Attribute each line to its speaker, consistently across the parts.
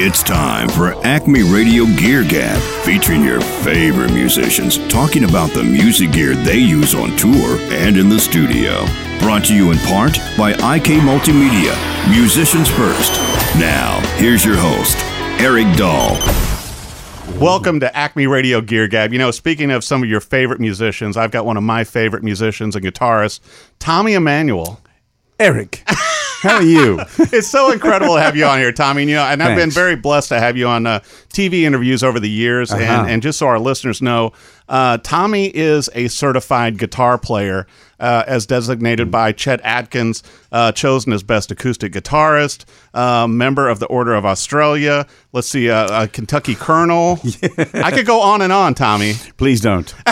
Speaker 1: It's time for Acme Radio Gear Gab, featuring your favorite musicians talking about the music gear they use on tour and in the studio. Brought to you in part by IK Multimedia, musicians first. Now, here's your host, Eric Dahl.
Speaker 2: Welcome to Acme Radio Gear Gab. You know, speaking of some of your favorite musicians, I've got one of my favorite musicians and guitarists, Tommy Emmanuel.
Speaker 3: Eric, how are you?
Speaker 2: it's so incredible to have you on here, Tommy. And, you know, and I've been very blessed to have you on uh, TV interviews over the years.
Speaker 3: Uh-huh.
Speaker 2: And, and just so our listeners know, uh, Tommy is a certified guitar player, uh, as designated by Chet Atkins, uh, chosen as best acoustic guitarist, uh, member of the Order of Australia. Let's see, uh, a Kentucky Colonel. I could go on and on, Tommy.
Speaker 3: Please don't.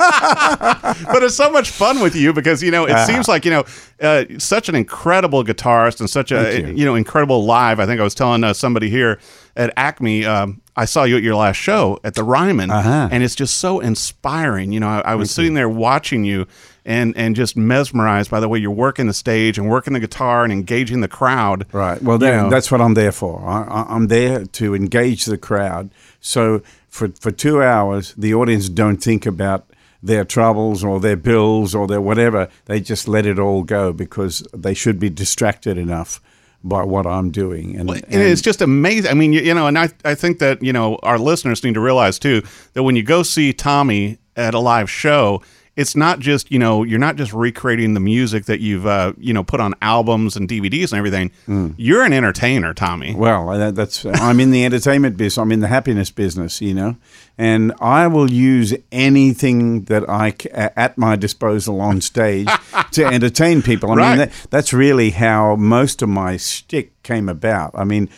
Speaker 2: but it's so much fun with you because you know it seems like you know uh, such an incredible guitarist and such a
Speaker 3: you.
Speaker 2: you. know incredible live. I think I was telling uh, somebody here at Acme. Um, I saw you at your last show at the Ryman,
Speaker 3: Uh-huh.
Speaker 2: and it's just so inspiring. You know, I, I was sitting there watching you. And, and just mesmerized by the way you're working the stage and working the guitar and engaging the crowd.
Speaker 3: Right. Well,
Speaker 2: You
Speaker 3: that, that's what I'm there for. I, I, I'm there to engage the crowd. So for for two hours, the audience don't think about their troubles or their bills or their whatever. They just let it all go because they should be distracted enough by what I'm doing. And,
Speaker 2: And it's just amazing. I mean, you, you know, and I, I think that, you know, our listeners need to realize too that when you go see Tommy at a live show, it's not just, you know, you're not just recreating the music that you've, uh, you know, put on albums and DVDs and everything. You're an entertainer, Tommy.
Speaker 3: Well, that, that's I'm in the entertainment business. I'm in the happiness business, you know, and I will use anything that I c- at my disposal on stage to entertain people. I
Speaker 2: Right.
Speaker 3: mean, that, that's really how most of my shtick came about. I mean,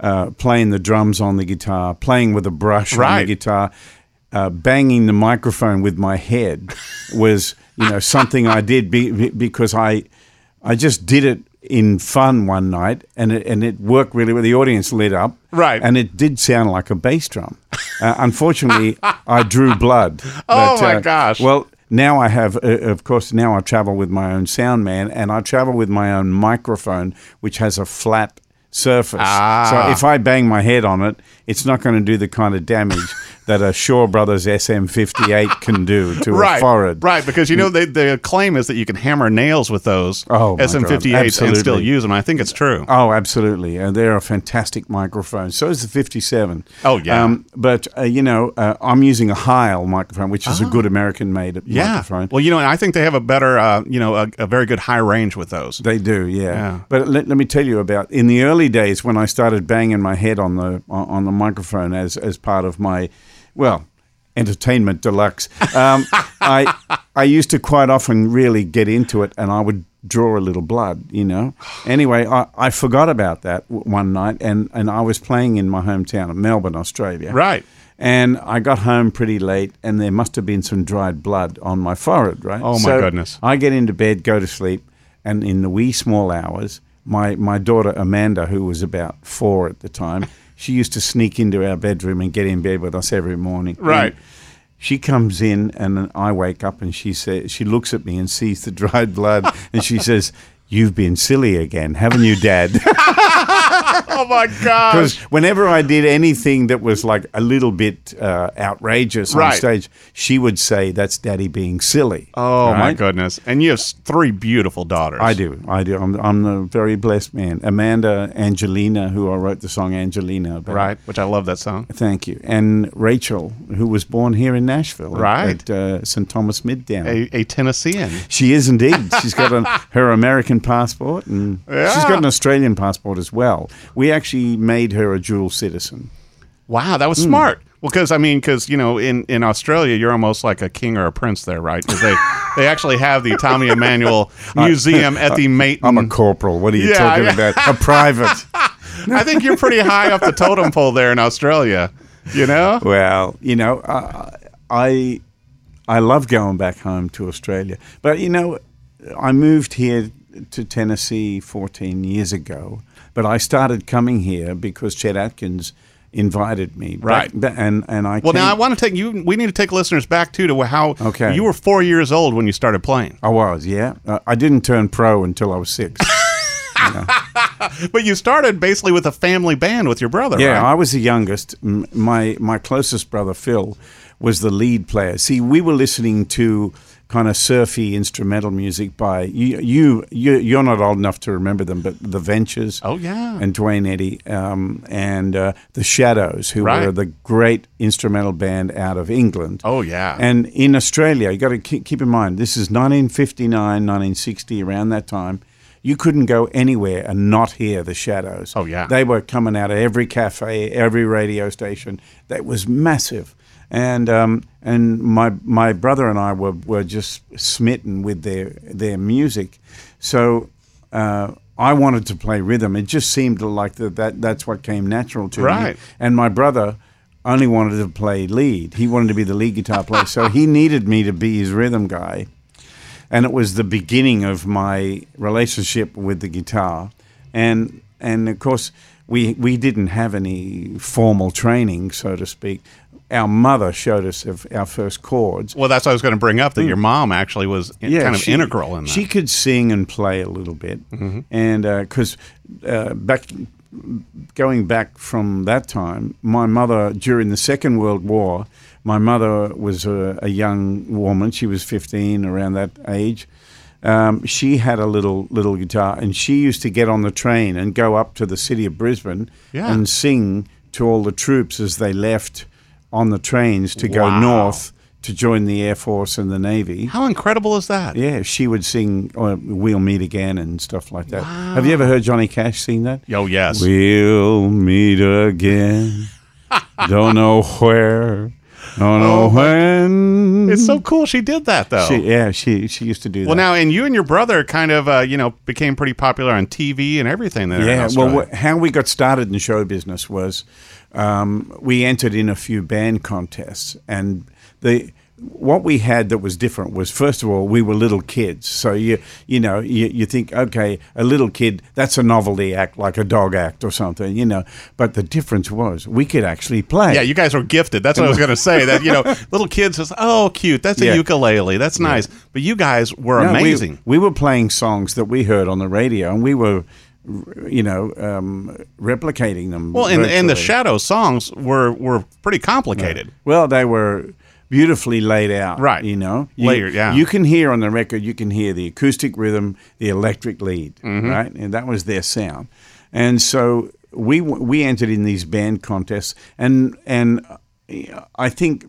Speaker 3: uh, playing the drums on the guitar, playing with a brush on the guitar. Uh, banging the microphone with my head was, you know, something I did be, be- because I, I just did it in fun one night, and it, and it worked really well. The audience lit up,
Speaker 2: Right.
Speaker 3: and it did sound like a bass drum. Uh, unfortunately, I drew blood.
Speaker 2: Oh, my gosh.
Speaker 3: Well, now I have, uh, of course, now I travel with my own sound man, and I travel with my own microphone, which has a flat surface.
Speaker 2: Ah.
Speaker 3: So if I bang my head on it, it's not going to do the kind of damage that a Shure Brothers SM58 can do to a
Speaker 2: Right,
Speaker 3: forehead.
Speaker 2: right, because you know they, the claim is that you can hammer nails with those
Speaker 3: Oh,
Speaker 2: SM58s and still use them. I think it's true.
Speaker 3: Oh, absolutely. And they're a fantastic microphone. So is the 57.
Speaker 2: Oh, yeah.
Speaker 3: but, uh, you know, uh, I'm using a Heil microphone, which is a good American made
Speaker 2: Ah. Yeah.
Speaker 3: microphone.
Speaker 2: Well, you know, I think they have a better, uh, you know, a, a very good high range with those.
Speaker 3: They do, yeah.
Speaker 2: Yeah.
Speaker 3: But let, let me tell you about in the early days when I started banging my head on the on on the microphone as as part of my, well, entertainment deluxe. Um, I I used to quite often really get into it, and I would draw a little blood, you know. Anyway, I, I forgot about that w- one night, and and I was playing in my hometown of Melbourne, Australia.
Speaker 2: Right.
Speaker 3: And I got home pretty late, and there must have been some dried blood on my forehead, right?
Speaker 2: Oh, my
Speaker 3: So
Speaker 2: goodness.
Speaker 3: I get into bed, go to sleep, and in the wee small hours, my, my daughter Amanda, who was about four at the time, she used to sneak into our bedroom and get in bed with us every morning.
Speaker 2: Right.
Speaker 3: And she comes in, and I wake up, and she says, she looks at me and sees the dried blood, and she says, "You've been silly again, haven't you, Dad?"
Speaker 2: Oh my god!
Speaker 3: Because whenever I did anything that was like a little bit uh, outrageous
Speaker 2: Right.
Speaker 3: on stage, she would say, "That's Daddy being silly."
Speaker 2: Oh my goodness! And you have three beautiful daughters.
Speaker 3: I do, I do. I'm, I'm the very blessed man. Amanda Angelina, who I wrote the song Angelina about.
Speaker 2: right? Which I love that song.
Speaker 3: Thank you. And Rachel, who was born here in Nashville,
Speaker 2: Right.
Speaker 3: at, uh, St. Thomas Midtown.
Speaker 2: A, a Tennessean.
Speaker 3: She is indeed. She's got an, her American passport, and she's
Speaker 2: Yeah.
Speaker 3: got an Australian passport as well. We actually made her a dual citizen.
Speaker 2: Wow, that was
Speaker 3: Hmm.
Speaker 2: smart. Well, because I mean, because you know, in, in Australia, you're almost like a king or a prince there, right? Because they they actually have the Tommy Emmanuel Museum at the Maton.
Speaker 3: I'm a corporal. What are you
Speaker 2: Yeah,
Speaker 3: talking
Speaker 2: yeah.
Speaker 3: about? A private.
Speaker 2: I think you're pretty high up the totem pole there in Australia. You know?
Speaker 3: well, you know, I, I I love going back home to Australia, but you know, I moved here to Tennessee 14 years ago, but I started coming here because Chet Atkins invited me.
Speaker 2: Right.
Speaker 3: ba- and and I
Speaker 2: Well,
Speaker 3: came,
Speaker 2: now I want to take you. We need to take listeners back too to how
Speaker 3: Okay.
Speaker 2: you were four years old when you started playing.
Speaker 3: I was, yeah. Uh, I didn't turn pro until I was six.
Speaker 2: But you started basically with a family band with your brother,
Speaker 3: Yeah,
Speaker 2: right?
Speaker 3: I was the youngest. My my closest brother Phil was the lead player. See, we were listening to kind of surfy instrumental music by you. You, you you're not old enough to remember them, but the Ventures.
Speaker 2: Oh, yeah.
Speaker 3: and Duane Eddy, um, and uh, the Shadows, who
Speaker 2: Right.
Speaker 3: were the great instrumental band out of England.
Speaker 2: Oh, yeah.
Speaker 3: And in Australia, you got to keep, keep in mind this is 1959, 1960, around that time. You couldn't go anywhere and not hear the Shadows.
Speaker 2: Oh, yeah.
Speaker 3: They were coming out of every cafe, every radio station. That was massive. And um, and my my brother and I were, were just smitten with their their music. So uh, I wanted to play rhythm. It just seemed like that, that that's what came natural to me.
Speaker 2: Right.
Speaker 3: And my brother only wanted to play lead. He wanted to be the lead guitar player. so he needed me to be his rhythm guy. And it was the beginning of my relationship with the guitar. And and of course we we didn't have any formal training, so to speak. Our mother showed us of our first chords.
Speaker 2: well, that's what I was going to bring up that your mom actually was in- kind of
Speaker 3: she-
Speaker 2: integral in that.
Speaker 3: She could sing and play a little bit, and because uh, back going back from that time, my mother during the Second World War, my mother was a, a young woman. She was fifteen, around that age. Um, she had a little little guitar, and she used to get on the train and go up to the city of Brisbane
Speaker 2: Yeah.
Speaker 3: and sing to all the troops as they left on the trains to go
Speaker 2: Wow.
Speaker 3: north to join the Air Force and the Navy.
Speaker 2: How incredible is that?
Speaker 3: Yeah, she would sing uh, "We'll Meet Again" and stuff like that. Have you ever heard Johnny Cash sing that?
Speaker 2: Oh, yes.
Speaker 3: We'll meet again. don't know where, don't know when.
Speaker 2: it's so cool she did that, though.
Speaker 3: She, yeah, she she used to do
Speaker 2: well,
Speaker 3: that.
Speaker 2: now, and you and your brother kind of, uh, you know, became pretty popular on TV and everything there.
Speaker 3: yeah. Well, wh- how we got started in show business was um, we entered in a few band contests, and the what we had that was different was first of all we were little kids so you you know you, you think okay a little kid that's a novelty act like a dog act or something you know but the difference was we could actually play
Speaker 2: Yeah, you guys were gifted. That's what I was going to say. That you know, little kids just, oh, cute. That's a
Speaker 3: Yeah.
Speaker 2: ukulele. That's nice. But you guys were
Speaker 3: No,
Speaker 2: amazing.
Speaker 3: We, were playing songs that we heard on the radio, and we were, you know, um, replicating them.
Speaker 2: well, and and the. Shadow songs were were pretty complicated.
Speaker 3: Well, they were beautifully laid out.
Speaker 2: Right.
Speaker 3: You know, you,
Speaker 2: Layered, yeah.
Speaker 3: You can hear on the record, you can hear the acoustic rhythm, the electric lead,
Speaker 2: Mm-hmm.
Speaker 3: right, and that was their sound. And so we we entered in these band contests, and and I think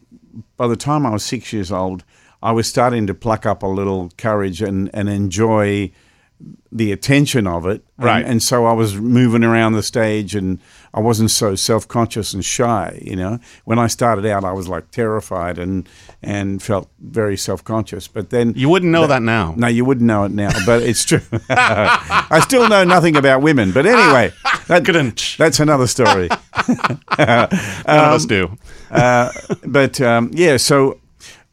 Speaker 3: by the time I was six years old, I was starting to pluck up a little courage and and enjoy the attention of it. And-
Speaker 2: Right.
Speaker 3: And, so I was moving around the stage and I wasn't so self conscious and shy, you know. When I started out I was like terrified and and felt very self conscious. But then
Speaker 2: You wouldn't know that now.
Speaker 3: no, you wouldn't know it now, but it's true. I still know nothing about women, but anyway, that, that's another story.
Speaker 2: None of us do.
Speaker 3: Uh, but um, yeah, so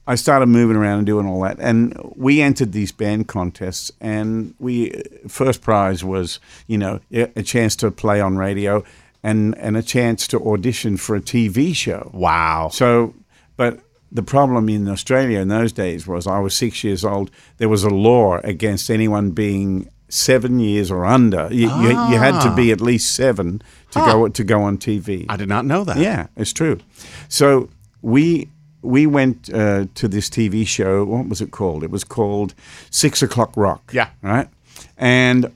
Speaker 3: I started moving around and doing all that, and we entered these band contests, and we first prize was you know a chance to play on radio, and and a chance to audition for a TV show.
Speaker 2: Wow.
Speaker 3: So, but the problem in Australia in those days was I was six years old. There was a law against anyone being seven years or under. You, you, you had to be at least seven to go to go on TV.
Speaker 2: I did not know that.
Speaker 3: Yeah, it's true. So we we went uh, to this TV show. What was it called? It was called Six O'clock Rock.
Speaker 2: Yeah.
Speaker 3: right. And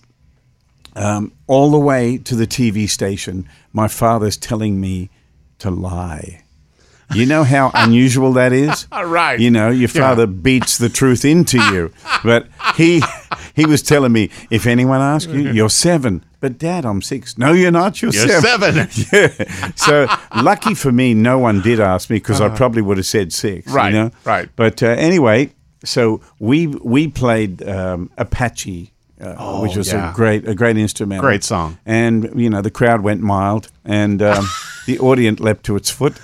Speaker 3: um, all the way to the TV station, my father's telling me to lie. You know how unusual that is.
Speaker 2: Right.
Speaker 3: You know, your father beats the truth into you, but he he was telling me if anyone asks you, you're seven. But Dad, I'm six. No, you're not. You're,
Speaker 2: You're seven.
Speaker 3: yeah. So lucky for me, no one did ask me because I probably would have said six. you
Speaker 2: Right,
Speaker 3: know?
Speaker 2: right.
Speaker 3: But uh, anyway, so we we played um, Apache, uh, which was
Speaker 2: Oh, yeah.
Speaker 3: a great a great instrument,
Speaker 2: Great song.
Speaker 3: and you know the crowd went mild, and um, the audience leapt to its foot,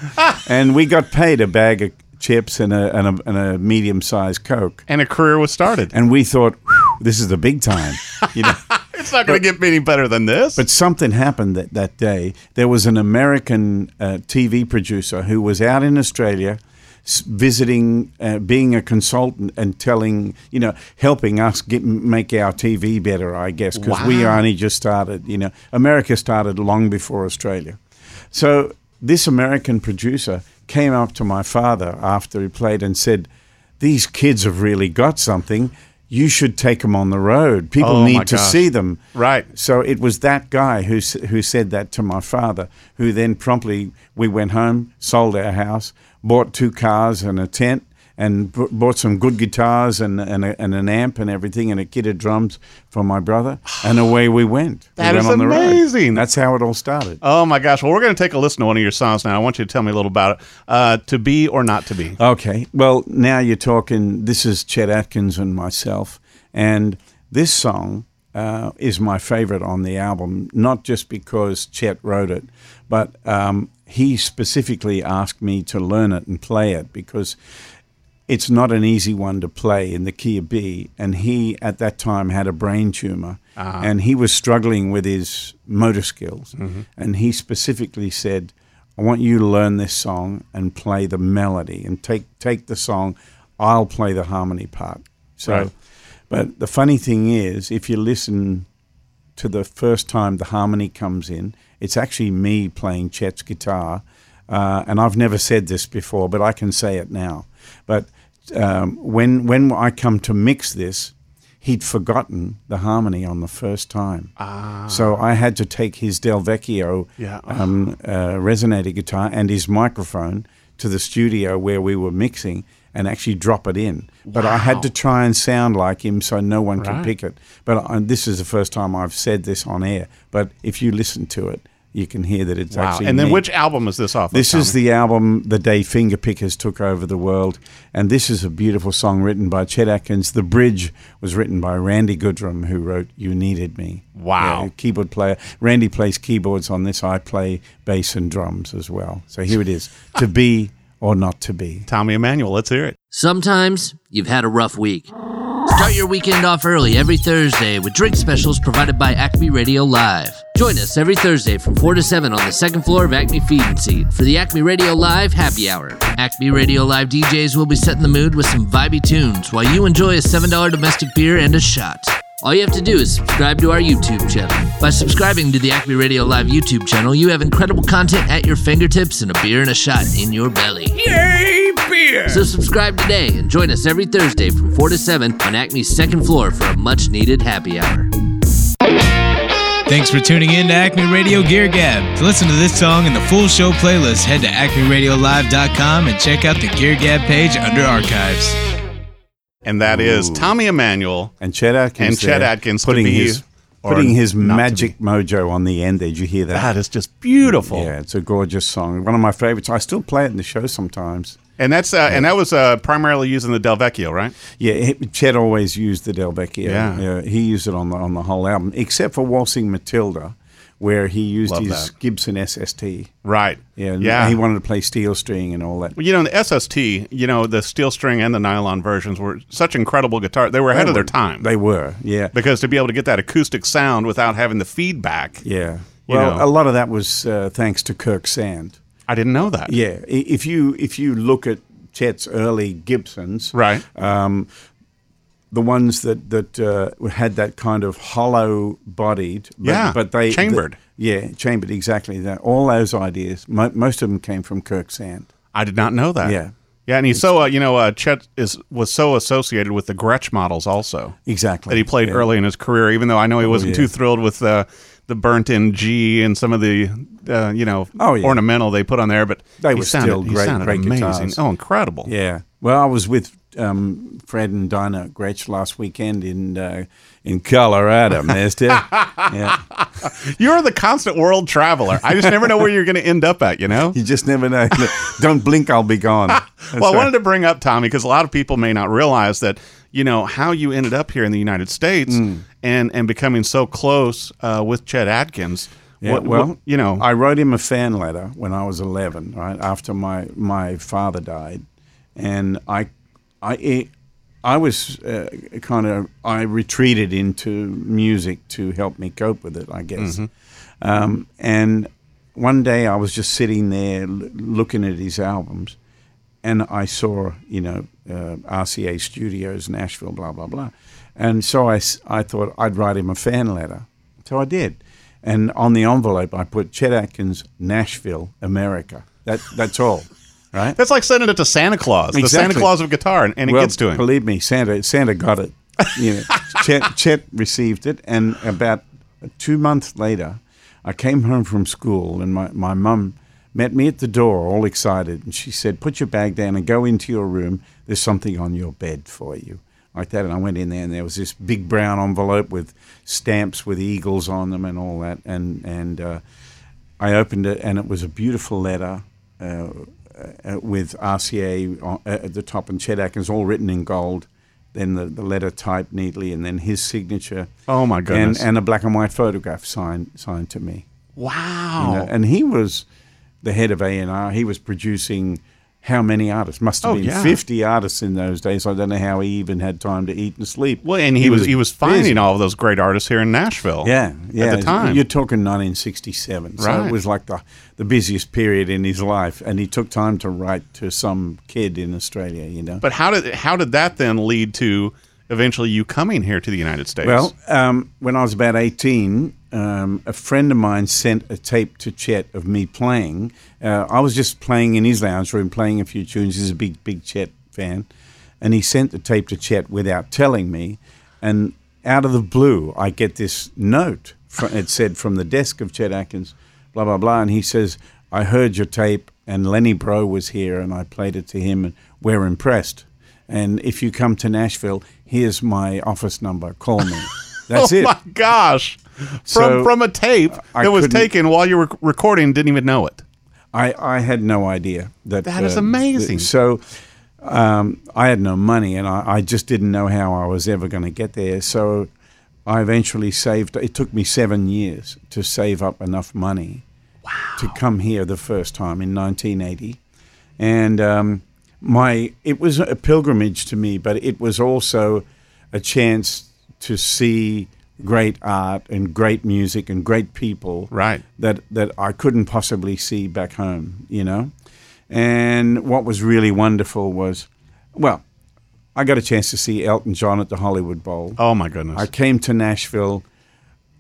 Speaker 3: and we got paid a bag of chips and a and a, and a medium sized coke,
Speaker 2: And a career was started.
Speaker 3: and we thought this is the big time, you know.
Speaker 2: It's not going to get any better than this.
Speaker 3: But something happened that, that day. There was an American uh, TV producer who was out in Australia visiting, uh, being a consultant, and telling, you know, helping us get make our TV better. I guess because we only just started. You know, America started long before Australia. So this American producer came up to my father after he played and said, "These kids have really got something. You should take them on the road. People
Speaker 2: Oh,
Speaker 3: need to
Speaker 2: gosh.
Speaker 3: see them."
Speaker 2: Right.
Speaker 3: So it was that guy who who said that to my father, who then promptly we went home, sold our house, bought two cars and a tent, and b- bought some good guitars and and, a, and an amp and everything and a kit of drums for my brother, and away we went.
Speaker 2: That
Speaker 3: we
Speaker 2: is
Speaker 3: went on the road.
Speaker 2: amazing.
Speaker 3: That's how it all started.
Speaker 2: Oh my gosh! Well, we're going to take a listen to one of your songs now. I want you to tell me a little about it. Uh, to be or not to be.
Speaker 3: Okay. Well, now you're talking. This is Chet Atkins and myself, and this song uh, is my favorite on the album. Not just because Chet wrote it, but um, he specifically asked me to learn it and play it because it's not an easy one to play in the key of B. And he, at that time, had a brain tumor and he was struggling with his motor skills. And he specifically said, I want you to learn this song and play the melody and take, take the song. I'll play the harmony part. So,
Speaker 2: Right.
Speaker 3: But the funny thing is, if you listen to the first time the harmony comes in, it's actually me playing Chet's guitar. Uh, and I've never said this before, but I can say it now. But um, when when I come to mix this, he'd forgotten the harmony on the first time. Ah. So I had to take his Del Vecchio
Speaker 2: Yeah.
Speaker 3: um, uh, resonator guitar and his microphone to the studio where we were mixing and actually drop it in. But I had to try and sound like him so no one could pick it. But I, this is the first time I've said this on air. But if you listen to it, you can hear that it's
Speaker 2: Wow.
Speaker 3: actually
Speaker 2: And then
Speaker 3: me.
Speaker 2: which album is this off? of,
Speaker 3: This is the album the day Fingerpickers took over the world, and this is a beautiful song written by Chet Atkins. The bridge was written by Randy Goodrum, who wrote "You Needed Me."
Speaker 2: Wow.
Speaker 3: Yeah, keyboard player. Randy plays keyboards on this. I play bass and drums as well. So here it is: to be or not to be.
Speaker 2: Tommy Emmanuel. Let's hear it.
Speaker 4: Sometimes you've had a rough week. Start your weekend off early every Thursday with drink specials provided by Acme Radio Live. Join us every Thursday from 4 to 7 on the second floor of Acme Feed and Seed for the Acme Radio Live Happy Hour. Acme Radio Live DJs will be setting the mood with some vibey tunes while you enjoy a $7 domestic beer and a shot. All you have to do is subscribe to our YouTube channel. By subscribing to the Acme Radio Live YouTube channel, you have incredible content at your fingertips and a beer and a shot in your belly.
Speaker 2: Yay, beer!
Speaker 4: So subscribe today and join us every Thursday from 4 to 7 on Acme's second floor for a much needed happy hour.
Speaker 5: Thanks for tuning in to Acme Radio Gear Gab. To listen to this song and the full show playlist, head to acmeradiolive.com and check out the Gear Gab page under archives.
Speaker 2: And that is Tommy Emmanuel.
Speaker 3: And Chet Atkins.
Speaker 2: And Chet Atkins
Speaker 3: putting
Speaker 2: be
Speaker 3: his putting his magic mojo on the end. Did you hear that?
Speaker 2: That is just beautiful.
Speaker 3: Yeah, it's a gorgeous song. One of my favorites. I still play it in the show sometimes.
Speaker 2: And that's uh, and that was uh, primarily using the Del Vecchio, right?
Speaker 3: Yeah, he- Chet always used the Del Vecchio.
Speaker 2: Yeah.
Speaker 3: he used it on the on the whole album, except for Waltzing Matilda, where he used
Speaker 2: Love
Speaker 3: his
Speaker 2: that.
Speaker 3: Gibson SST.
Speaker 2: Right.
Speaker 3: Yeah, and
Speaker 2: Yeah.
Speaker 3: He wanted to play steel string and all that.
Speaker 2: Well, you know, the SST, you know, the steel string and the nylon versions were such incredible guitar. They were ahead of their time.
Speaker 3: They were, yeah,
Speaker 2: because to be able to get that acoustic sound without having the feedback.
Speaker 3: yeah. Well,
Speaker 2: know.
Speaker 3: a lot of that was uh, thanks to Kirk Sand.
Speaker 2: I didn't know that.
Speaker 3: Yeah, if you if you look at Chet's early Gibsons,
Speaker 2: Right.
Speaker 3: um, the ones that that uh, had that kind of hollow bodied, but,
Speaker 2: Yeah,
Speaker 3: but they
Speaker 2: chambered.
Speaker 3: the- yeah, chambered exactly. That all those ideas, mo- most of them came from Kirk Sand.
Speaker 2: I did not know that.
Speaker 3: Yeah.
Speaker 2: Yeah, and he's so uh, you know uh, Chet is was so associated with the Gretsch models also
Speaker 3: Exactly
Speaker 2: that he played
Speaker 3: yeah.
Speaker 2: early in his career. Even though I know he wasn't
Speaker 3: yeah.
Speaker 2: too thrilled with the the burnt in G and some of the uh, you know
Speaker 3: Oh, yeah.
Speaker 2: ornamental they put on there, but
Speaker 3: They were
Speaker 2: sounded,
Speaker 3: still great- great
Speaker 2: amazing.
Speaker 3: guitars.
Speaker 2: Oh, incredible!
Speaker 3: Yeah. Well, I was with um, Fred and Dinah Gretsch last weekend in uh, in Colorado, Mister. yeah.
Speaker 2: You're the constant world traveler. I just never know where you're going to end up at. You know.
Speaker 3: You just never know. Don't blink, I'll be gone. That's
Speaker 2: well, I
Speaker 3: right.
Speaker 2: wanted to bring up Tommy because a lot of people may not realize that you know how you ended up here in the United States
Speaker 3: Mm.
Speaker 2: and and becoming so close uh, with Chet Atkins.
Speaker 3: Yeah,
Speaker 2: What-
Speaker 3: well,
Speaker 2: what- you know,
Speaker 3: I wrote him a fan letter when I was 11, right after my my father died, and I, I, I was uh, kind of I retreated into music to help me cope with it, I guess. Um, and one day I was just sitting there l- looking at his albums, and I saw, you know, uh, RCA Studios, Nashville, blah blah blah, and so I I thought I'd write him a fan letter, so I did, and on the envelope I put Chet Atkins, Nashville, America. That that's all, right?
Speaker 2: That's like sending it to Santa Claus, the Santa Claus of guitar, and, and it
Speaker 3: well,
Speaker 2: gets to him.
Speaker 3: Believe me, Santa Santa got it. You know, Chet, Chet received it, and about two months later, I came home from school, and my my mum met me at the door, all excited, and she said, "Put your bag down and go into your room. There's something on your bed for you." Like that, and I went in there, and there was this big brown envelope with stamps with eagles on them and all that, and and uh, I opened it, and it was a beautiful letter uh, Uh, uh, with RCA uh, uh, at the top and Chet Atkins all written in gold. Then the, the letter typed neatly, and then his signature.
Speaker 2: Oh, my
Speaker 3: And,
Speaker 2: goodness.
Speaker 3: and a black and white photograph signed signed to me.
Speaker 2: wow.
Speaker 3: You know, and he was the head of A and R. He was producing how many artists? Must have
Speaker 2: Oh,
Speaker 3: been
Speaker 2: yeah.
Speaker 3: fifty artists in those days. I don't know how he even had time to eat and sleep.
Speaker 2: well, and he, was, he was finding
Speaker 3: busy.
Speaker 2: all of those great artists here in Nashville.
Speaker 3: Yeah, yeah.
Speaker 2: At the time.
Speaker 3: You're talking 1967. So
Speaker 2: Right.
Speaker 3: it was like the, the busiest period in his life. And he took time to write to some kid in Australia, you know.
Speaker 2: But how did how did that then lead to eventually you coming here to the United States?
Speaker 3: well, um, when I was about 18, um, a friend of mine sent a tape to Chet of me playing. Uh, I was just playing in his lounge room, playing a few tunes. He's a big, big Chet fan. And he sent the tape to Chet without telling me. And out of the blue, I get this note. Fr it said from the desk of Chet Atkins, blah, blah, blah. And he says, I heard your tape, and Lenny Breau was here, and I played it to him, and we're impressed. And if you come to Nashville, here's my office number. Call me. That's
Speaker 2: oh
Speaker 3: it.
Speaker 2: Oh my gosh. From
Speaker 3: So,
Speaker 2: from a tape
Speaker 3: I
Speaker 2: that was taken while you were recording, didn't even know it.
Speaker 3: I, I had no idea that.
Speaker 2: That is
Speaker 3: uh,
Speaker 2: amazing.
Speaker 3: th- So um, I had no money, and I, I just didn't know how I was ever going to get there. So I eventually saved. It took me seven years to save up enough money to come here the first time in 1980, and um, my it was a pilgrimage to me, but it was also a chance to see great art and great music and great people
Speaker 2: Right.
Speaker 3: that that I couldn't possibly see back home, you know. And what was really wonderful was, well, I got a chance to see Elton John at the Hollywood Bowl.
Speaker 2: Oh my goodness.
Speaker 3: I came to Nashville.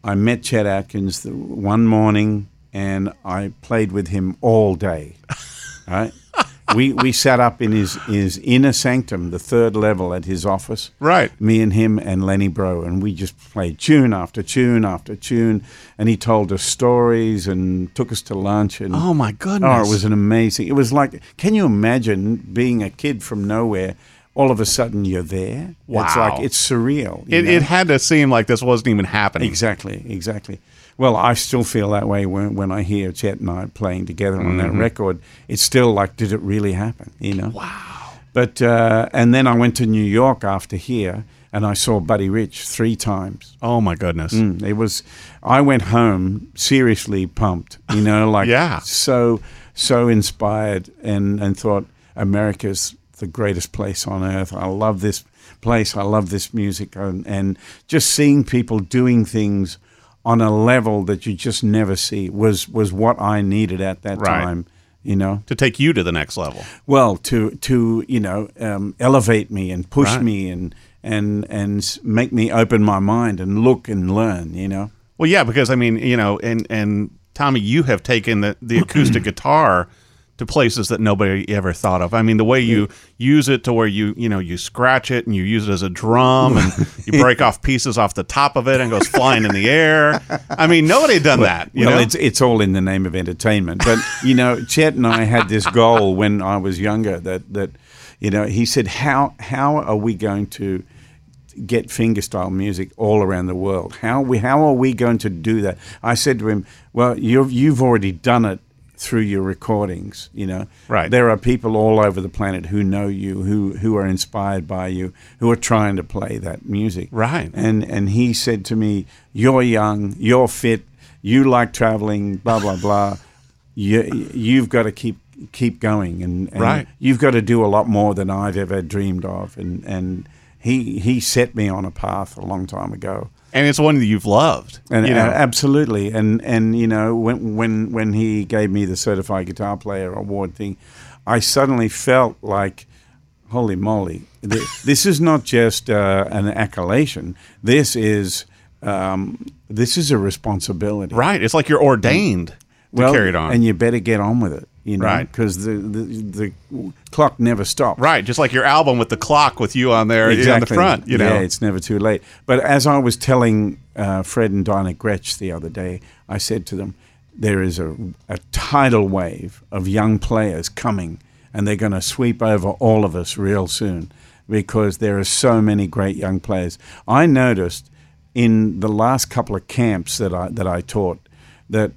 Speaker 3: I met Chet Atkins the, one morning, and I played with him all day. Right? We we sat up in his his inner sanctum, the third level at his office.
Speaker 2: Right.
Speaker 3: Me and him and Lenny Breau, and we just played tune after tune after tune, and he told us stories and took us to lunch and.
Speaker 2: oh my goodness.
Speaker 3: Oh, it was an amazing. It was like, can you imagine being a kid from nowhere? All of a sudden, you're there.
Speaker 2: Wow.
Speaker 3: It's like it's surreal.
Speaker 2: it, it had to seem like this wasn't even happening.
Speaker 3: Exactly, exactly. Well, I still feel that way when, when I hear Chet and I playing together on
Speaker 2: Mm-hmm.
Speaker 3: that record. It's still like, did it really happen? You know? Wow. But uh, and then I went to New York after here, and I saw Buddy Rich three times.
Speaker 2: Oh my goodness.
Speaker 3: Mm, it was. I went home seriously pumped. You know, like
Speaker 2: Yeah.
Speaker 3: so so inspired, and and thought America's the greatest place on earth. I love this place. I love this music, and, and just seeing people doing things on a level that you just never see was was what I needed at that
Speaker 2: Right.
Speaker 3: time. You know,
Speaker 2: To take you to the next level.
Speaker 3: well, to to you know um, elevate me and push
Speaker 2: Right.
Speaker 3: me and and and make me open my mind and look and learn. You know.
Speaker 2: Well, yeah, because I mean, you know, and and Tommy, you have taken the the acoustic guitar to places that nobody ever thought of. I mean, the way you use it to where you you know you scratch it and you use it as a drum and you break off pieces off the top of it and goes flying in the air. I mean, nobody had done that. You
Speaker 3: well,
Speaker 2: know?
Speaker 3: it's it's all in the name of entertainment. But you know, Chet and I had this goal when I was younger that that you know he said how how are we going to get fingerstyle music all around the world? How we how are we going to do that? I said to him, well, you've you've already done it through your recordings. You know,
Speaker 2: Right.
Speaker 3: There are people all over the planet who know you, who who are inspired by you, who are trying to play that music.
Speaker 2: Right.
Speaker 3: And and he said to me, "You're young, you're fit, you like traveling, blah blah blah. You you've got to keep keep going, and, and
Speaker 2: Right.
Speaker 3: you've got to do a lot more than I've ever dreamed of." And and he he set me on a path a long time ago.
Speaker 2: And it's one that you've loved.
Speaker 3: And
Speaker 2: you know,
Speaker 3: absolutely, and and you know when when when he gave me the certified guitar player award thing, I suddenly felt like, holy moly, th- this is not just uh, an accolation. This is um, this is a responsibility.
Speaker 2: Right. It's like you're ordained to
Speaker 3: Well,
Speaker 2: carry it on.
Speaker 3: and you better get on with it. You know,
Speaker 2: Right.
Speaker 3: because the, the the clock never stops.
Speaker 2: right. Just like your album with the clock with you on there on the front. You know.
Speaker 3: Yeah, it's never too late. But as I was telling uh, Fred and Dinah Gretsch the other day, I said to them, there is a, a tidal wave of young players coming, and they're going to sweep over all of us real soon because there are so many great young players. I noticed in the last couple of camps that I, that I taught that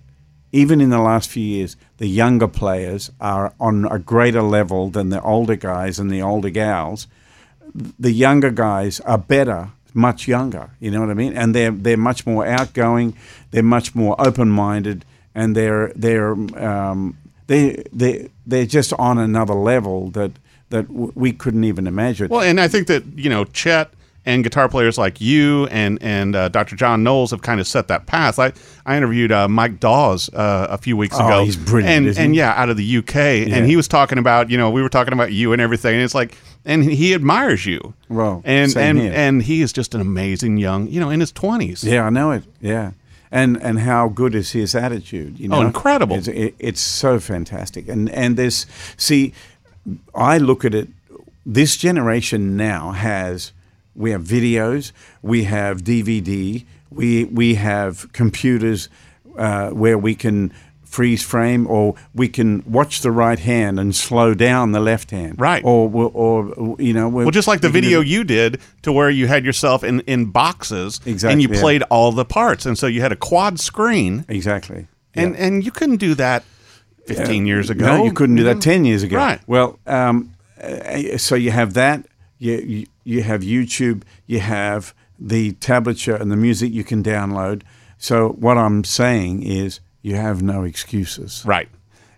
Speaker 3: even in the last few years, the younger players are on a greater level than the older guys and the older gals the younger guys are better, much younger. You know what I mean? And they're they're much more outgoing. They're much more open minded, and they're they're um, they they they're just on another level that that we couldn't even imagine.
Speaker 2: Well, and I think that you know Chet and guitar players like you and and uh, Dr. John Knowles have kind of set that path. I I interviewed uh, Mike Dawes uh, a few weeks
Speaker 3: Oh,
Speaker 2: ago.
Speaker 3: he's brilliant,
Speaker 2: and and
Speaker 3: he?
Speaker 2: yeah, out of the UK, and he was talking about you know we were talking about you and everything, and it's like and he admires you.
Speaker 3: Well,
Speaker 2: and and
Speaker 3: here.
Speaker 2: and he is just an amazing young, you know, in his twenties.
Speaker 3: Yeah, I know it. Yeah, and and how good is his attitude? You know,
Speaker 2: Oh, incredible.
Speaker 3: It's, it, it's so fantastic. And and there's see, I look at it. This generation now has we have videos, we have DVD, we we have computers uh, where we can freeze frame or we can watch the right hand and slow down the left hand
Speaker 2: Right.
Speaker 3: or or you know
Speaker 2: Well, just like the video you did, to where you had yourself in, in boxes,
Speaker 3: exactly and
Speaker 2: you
Speaker 3: yeah.
Speaker 2: played all the parts, and so you had a quad screen,
Speaker 3: exactly
Speaker 2: and and you couldn't do that fifteen years ago.
Speaker 3: No, you couldn't do that ten years ago.
Speaker 2: Right.
Speaker 3: Well, um, uh, so you have that. You, you you have YouTube. You have the tablature and the music you can download. So what I'm saying is, you have no excuses.
Speaker 2: Right.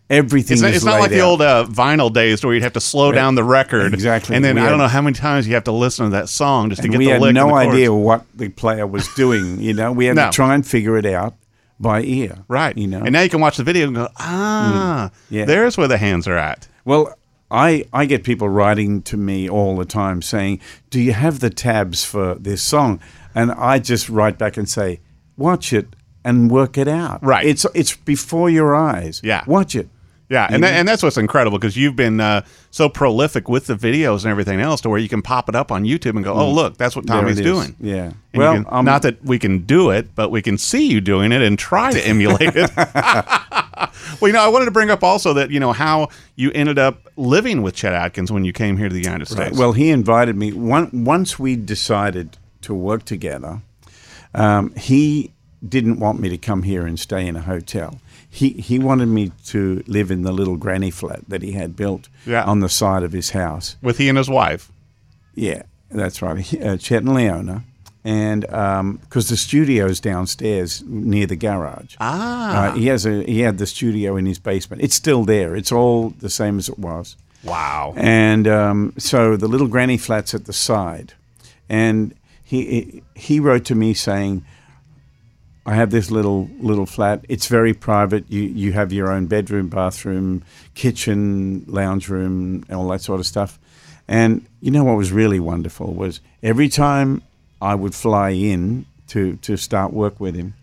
Speaker 3: Everything
Speaker 2: It's not,
Speaker 3: is
Speaker 2: it's not like the old uh, vinyl days where you'd have to slow down the record.
Speaker 3: Exactly.
Speaker 2: And then
Speaker 3: We
Speaker 2: I don't know how many times you have to listen to that song just to get
Speaker 3: we
Speaker 2: the
Speaker 3: had
Speaker 2: lick and
Speaker 3: no idea what the player was doing. You know, we had
Speaker 2: No.
Speaker 3: to try and figure it out by ear.
Speaker 2: Right.
Speaker 3: You know.
Speaker 2: And now you can watch the video and go, ah,
Speaker 3: Yeah.
Speaker 2: there's where the hands are at.
Speaker 3: Well, I I get people writing to me all the time saying, "Do you have the tabs for this song?" And I just write back and say, "Watch it and work it out."
Speaker 2: Right.
Speaker 3: It's it's before your eyes.
Speaker 2: Yeah.
Speaker 3: Watch it.
Speaker 2: Yeah, and, that, and that's what's incredible because you've been uh, so prolific with the videos and everything else to where you can pop it up on YouTube and go, oh, look, that's what
Speaker 3: Mm.
Speaker 2: Tommy's doing.
Speaker 3: Yeah.
Speaker 2: And
Speaker 3: well,
Speaker 2: can-
Speaker 3: um,
Speaker 2: not that we can do it, but we can see you doing it and try to emulate it. well, you know, I wanted to bring up also that, you know, how you ended up living with Chet Atkins when you came here to the United States.
Speaker 3: Well, he invited me. One, once we decided to work together, um, he didn't want me to come here and stay in a hotel. He, he wanted me to live in the little granny flat that he had built
Speaker 2: Yeah.
Speaker 3: on the side of his house.
Speaker 2: with he and his wife.
Speaker 3: Yeah, that's right. He- Uh, Chet and Leona. And because the studio's downstairs near the garage.
Speaker 2: Ah.
Speaker 3: Uh, he has a he had the studio in his basement. It's still there. It's all the same as it was.
Speaker 2: Wow.
Speaker 3: And um, so the little granny flat's at the side, and he he wrote to me saying, "I have this little little flat. It's very private. You you have your own bedroom, bathroom, kitchen, lounge room, and all that sort of stuff." And you know what was really wonderful was every time I would fly in to to start work with him,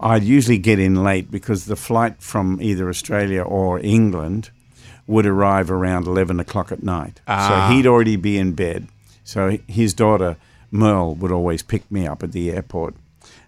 Speaker 3: I'd usually get in late because the flight from either Australia or England would arrive around 11 o'clock at night.
Speaker 2: Ah.
Speaker 3: So he'd already be in bed. So his daughter, Merle, would always pick me up at the airport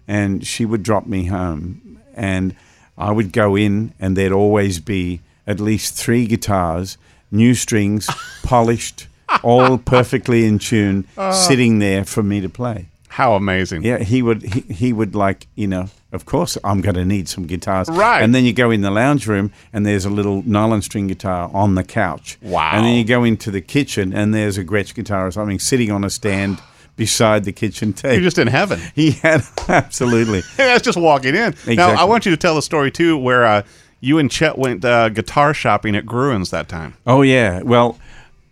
Speaker 3: and she would drop me home. And I would go in, and there'd always be at least three guitars, new strings, polished, all perfectly in tune, sitting there for me to play.
Speaker 2: How amazing.
Speaker 3: Yeah, he would. He, he would like you know. Of course, I'm going to need some guitars.
Speaker 2: Right.
Speaker 3: And then you go in the lounge room, and there's a little nylon string guitar on the couch.
Speaker 2: Wow.
Speaker 3: And then you go into the kitchen, and there's a Gretsch guitar or something sitting on a stand beside the kitchen table.
Speaker 2: You're just in heaven.
Speaker 3: he had absolutely.
Speaker 2: That's just walking in. Now, I want you to tell the story, too, where uh, you and Chet went uh, guitar shopping at Gruhn's that time.
Speaker 3: Oh yeah. Well,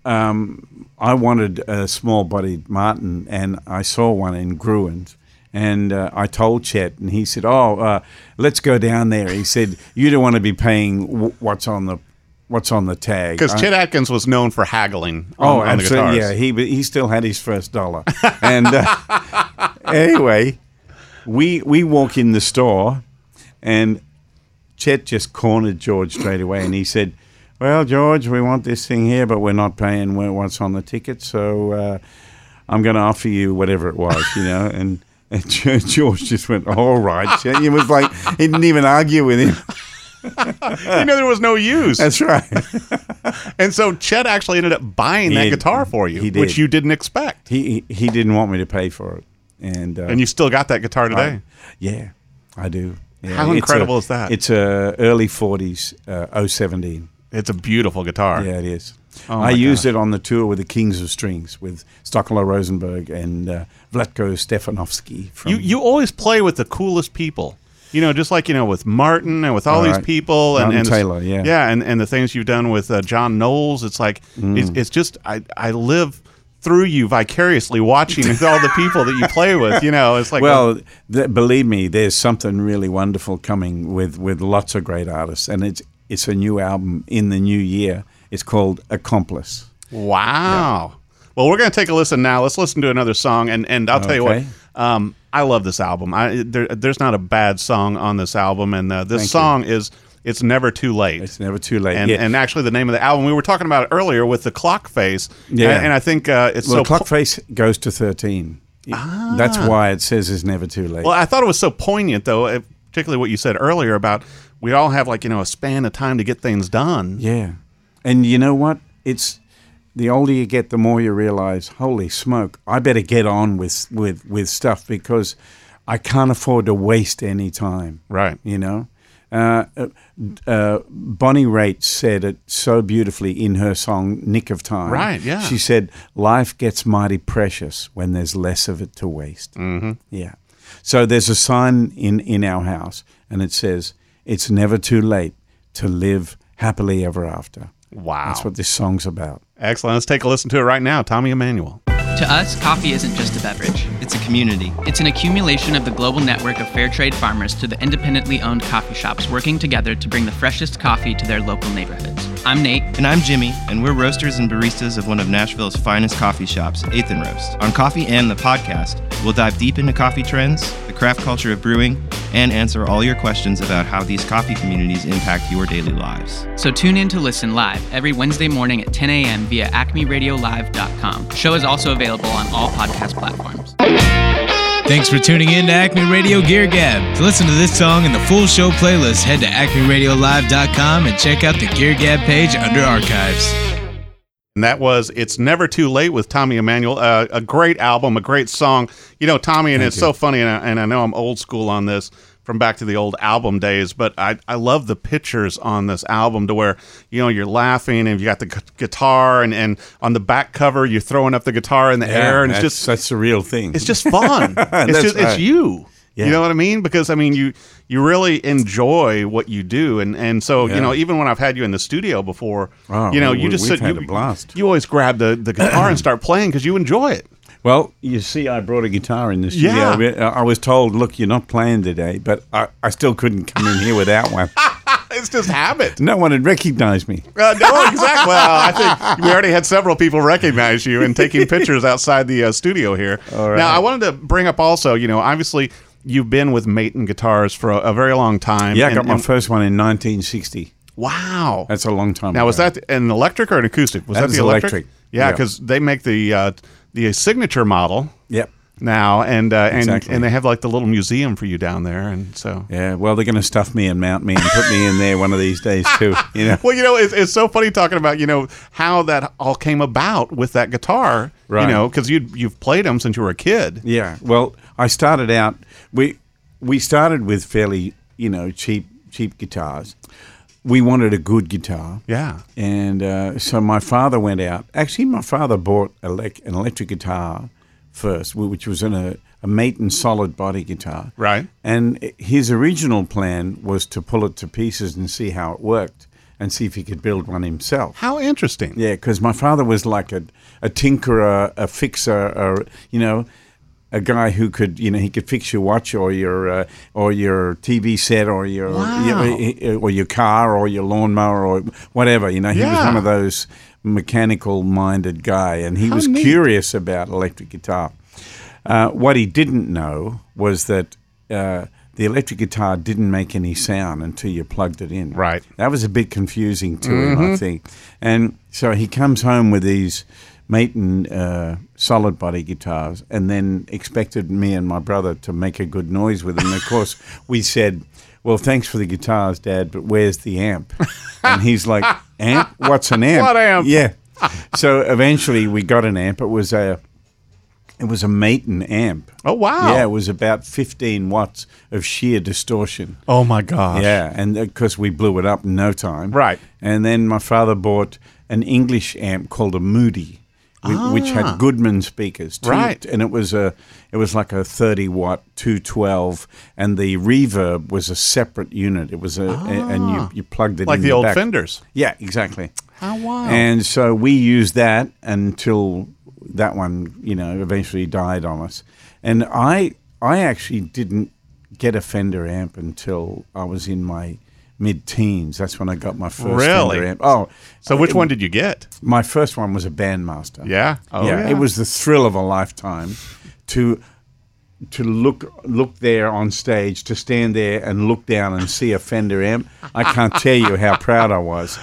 Speaker 3: um, I wanted a small-bodied Martin, and I saw one in Gruhn's. And uh, I told Chet, and he said, "Oh, uh, let's go down there." He said, "You don't want to be paying w- what's on the what's on the tag.
Speaker 2: Because Chet Atkins was known for haggling on,
Speaker 3: Oh, absolutely. Yeah, he he still had his first dollar. and uh, anyway, we we walk in the store, and Chet just cornered George straight away, and he said, "Well, George, we want this thing here, but we're not paying what's on the ticket, so uh, I'm going to offer you whatever it was, you know." And and George just went, "All right." Chet." It was like he didn't even argue with him.
Speaker 2: you know there was no use.
Speaker 3: That's right.
Speaker 2: and so Chet actually ended up buying
Speaker 3: He
Speaker 2: that
Speaker 3: did.
Speaker 2: guitar for you, which you didn't expect.
Speaker 3: he he didn't want me to pay for it, and uh,
Speaker 2: and you still got that guitar today.
Speaker 3: I- yeah, I do. Yeah,
Speaker 2: How incredible
Speaker 3: a-
Speaker 2: is that?
Speaker 3: It's a early forties, uh, 017.
Speaker 2: It's a beautiful guitar.
Speaker 3: Yeah, it is.
Speaker 2: Oh
Speaker 3: I used
Speaker 2: gosh.
Speaker 3: it on the tour with the Kings of Strings with Stochelo Rosenberg and uh, Vlatko Stefanovski. From,
Speaker 2: You you always play with the coolest people. You know, just like you know with Martin and with all
Speaker 3: All
Speaker 2: these
Speaker 3: right.
Speaker 2: people and, and
Speaker 3: Taylor, yeah.
Speaker 2: yeah, and, and the things you've done with uh, John Knowles. It's like
Speaker 3: Mm.
Speaker 2: it's, it's just I I live through you vicariously, watching all the people that you play with. You know, it's like
Speaker 3: well, th- believe me, there's something really wonderful coming with, with lots of great artists, and it's it's a new album in the new year. It's called Accomplice.
Speaker 2: Wow. Well, we're going to take a listen now. Let's listen to another song, and and I'll tell you what. Um, I love this album. I there, there's not a bad song on this album, and uh, this
Speaker 3: Thank you.
Speaker 2: song is "It's Never Too Late."
Speaker 3: It's never too late.
Speaker 2: and,
Speaker 3: yeah.
Speaker 2: and actually, the name of the album we were talking about earlier with the clock face.
Speaker 3: Yeah.
Speaker 2: and, and I think uh, it's
Speaker 3: well,
Speaker 2: so.
Speaker 3: the clock
Speaker 2: po-
Speaker 3: face goes to 13. Ah. That's why it says it's never too late.
Speaker 2: well, I thought it was so poignant, though, particularly what you said earlier about we all have like you know a span of time to get things done.
Speaker 3: Yeah. And you know what? It's the older you get, the more you realize, holy smoke, I better get on with with with stuff because I can't afford to waste any time.
Speaker 2: Right.
Speaker 3: You know? Uh, uh, Bonnie Raitt said it so beautifully in her song "Nick of Time."
Speaker 2: Right, yeah.
Speaker 3: She said, "Life gets mighty precious when there's less of it to waste." Mm-hmm. Yeah. So there's a sign in in our house, and it says, "It's never too late to live happily ever after."
Speaker 2: Wow.
Speaker 3: That's what this song's about.
Speaker 2: Excellent. Let's take a listen to it right now. Tommy Emmanuel.
Speaker 6: To us, coffee isn't just a beverage.
Speaker 7: It's a community.
Speaker 6: It's an accumulation of the global network of fair trade farmers to the independently owned coffee shops working together to bring the freshest coffee to their local neighborhoods. I'm Nate.
Speaker 7: And I'm Jimmy, and we're roasters and baristas of one of Nashville's finest coffee shops, Eighth and Roast. On Coffee and the podcast, we'll dive deep into coffee trends, the craft culture of brewing, and answer all your questions about how these coffee communities impact your daily lives.
Speaker 6: So tune in to listen live every Wednesday morning at 10 a.m. via acmeradiolive.com. Show is also available on all podcast platforms.
Speaker 5: Thanks for tuning in to Acme Radio Gear Gab. To listen to this song and the full show playlist, head to acmeradiolive.com and check out the Gear Gab page under archives.
Speaker 2: And that was It's Never Too Late with Tommy Emmanuel. Uh, a great album, a great song. You know, Tommy, and it's so funny, and I, and I know I'm old school on this from back to the old album days, but I, I love the pictures on this album to where, you know, you're laughing and you got the gu- guitar, and, and on the back cover, you're throwing up the guitar in the air, and it's just
Speaker 3: that's the real thing.
Speaker 2: it's just fun. it's just it's you.
Speaker 3: Yeah.
Speaker 2: You know what I mean? Because I mean you you really enjoy what you do, and and so you know even when I've had you in the studio before,
Speaker 3: Oh,
Speaker 2: you know
Speaker 3: we-
Speaker 2: you just sit, you. You always grab the the guitar and start playing because you enjoy it.
Speaker 3: Well, you see, I brought a guitar in studio.
Speaker 2: Yeah.
Speaker 3: I was told, look, you're not playing today, but I, I still couldn't come in here without one.
Speaker 2: It's just habit.
Speaker 3: No one had recognized me.
Speaker 2: Uh, no, exactly. Well, I think we already had several people recognize you and taking pictures outside the uh, studio here.
Speaker 3: All right.
Speaker 2: Now, I wanted to bring up also, you know, obviously you've been with Maton Guitars for a, a very long time.
Speaker 3: Yeah, I
Speaker 2: and-
Speaker 3: got my
Speaker 2: and-
Speaker 3: first one in 1960.
Speaker 2: Wow.
Speaker 3: That's a long time
Speaker 2: Now, was that an electric or an acoustic? Was
Speaker 3: That
Speaker 2: that, the electric?
Speaker 3: electric.
Speaker 2: Yeah,
Speaker 3: Yeah.
Speaker 2: because they make the uh, the signature model
Speaker 3: Yep.
Speaker 2: now, and uh, and
Speaker 3: Exactly.
Speaker 2: and they have like the little museum for you down there, and so.
Speaker 3: Yeah, well, they're going to stuff me and mount me and put me in there one of these days too. You know,
Speaker 2: Well, you know, it's, it's so funny talking about you know how that all came about with that guitar, You know, because you you've played them since you were a kid.
Speaker 3: Yeah. Well, I started out. We we started with fairly you know cheap cheap guitars. We wanted a good guitar.
Speaker 2: Yeah.
Speaker 3: And uh, so my father went out. Actually, my father bought elec- an electric guitar first, which was in a, a and solid body guitar.
Speaker 2: Right.
Speaker 3: And his original plan was to pull it to pieces and see how it worked and see if he could build one himself.
Speaker 2: How interesting.
Speaker 3: Yeah, because my father was like a, a tinkerer, a fixer, or, you know, a guy who could, you know, he could fix your watch or your uh, or your TV set or your, your or your car or your lawnmower or whatever. You know, he was one of those mechanical minded guy, and he
Speaker 2: How
Speaker 3: was
Speaker 2: neat.
Speaker 3: curious about electric guitar. Uh, what he didn't know was that uh, the electric guitar didn't make any sound until you plugged it in.
Speaker 2: Right.
Speaker 3: That was a bit confusing to him, I think. And so he comes home with these Maton uh, solid body guitars and then expected me and my brother to make a good noise with them. Of course, we said, well, thanks for the guitars, Dad, but where's the amp? And he's like, amp? What's an amp?
Speaker 2: What amp?
Speaker 3: Yeah. So eventually we got an amp. It was a it was a Maton amp.
Speaker 2: Oh, wow.
Speaker 3: Yeah, it was about 15 watts of sheer distortion.
Speaker 2: Oh my gosh.
Speaker 3: Yeah, and of course we blew it up in no time.
Speaker 2: Right.
Speaker 3: And then my father bought an English amp called a Moody, whi- which had Goodman speakers.
Speaker 2: Ah. Right.
Speaker 3: And it was a it was like a 30 watt 212 and the reverb was a separate unit. It was a, a- and you you plugged it
Speaker 2: Ah. Like
Speaker 3: in
Speaker 2: the old
Speaker 3: back.
Speaker 2: Fenders.
Speaker 3: Yeah, exactly.
Speaker 2: Oh wow.
Speaker 3: And so we used that until that one, you know, eventually died on us. And I I actually didn't get a Fender amp until I was in my mid teens. That's when I got my first
Speaker 2: Really?
Speaker 3: Fender amp. Oh,
Speaker 2: so which uh, one did you get?
Speaker 3: my first one was a Bandmaster.
Speaker 2: Yeah. Oh
Speaker 3: yeah, it was the thrill of a lifetime to to look look there on stage, to stand there and look down and see a Fender amp. I can't tell you how proud I was.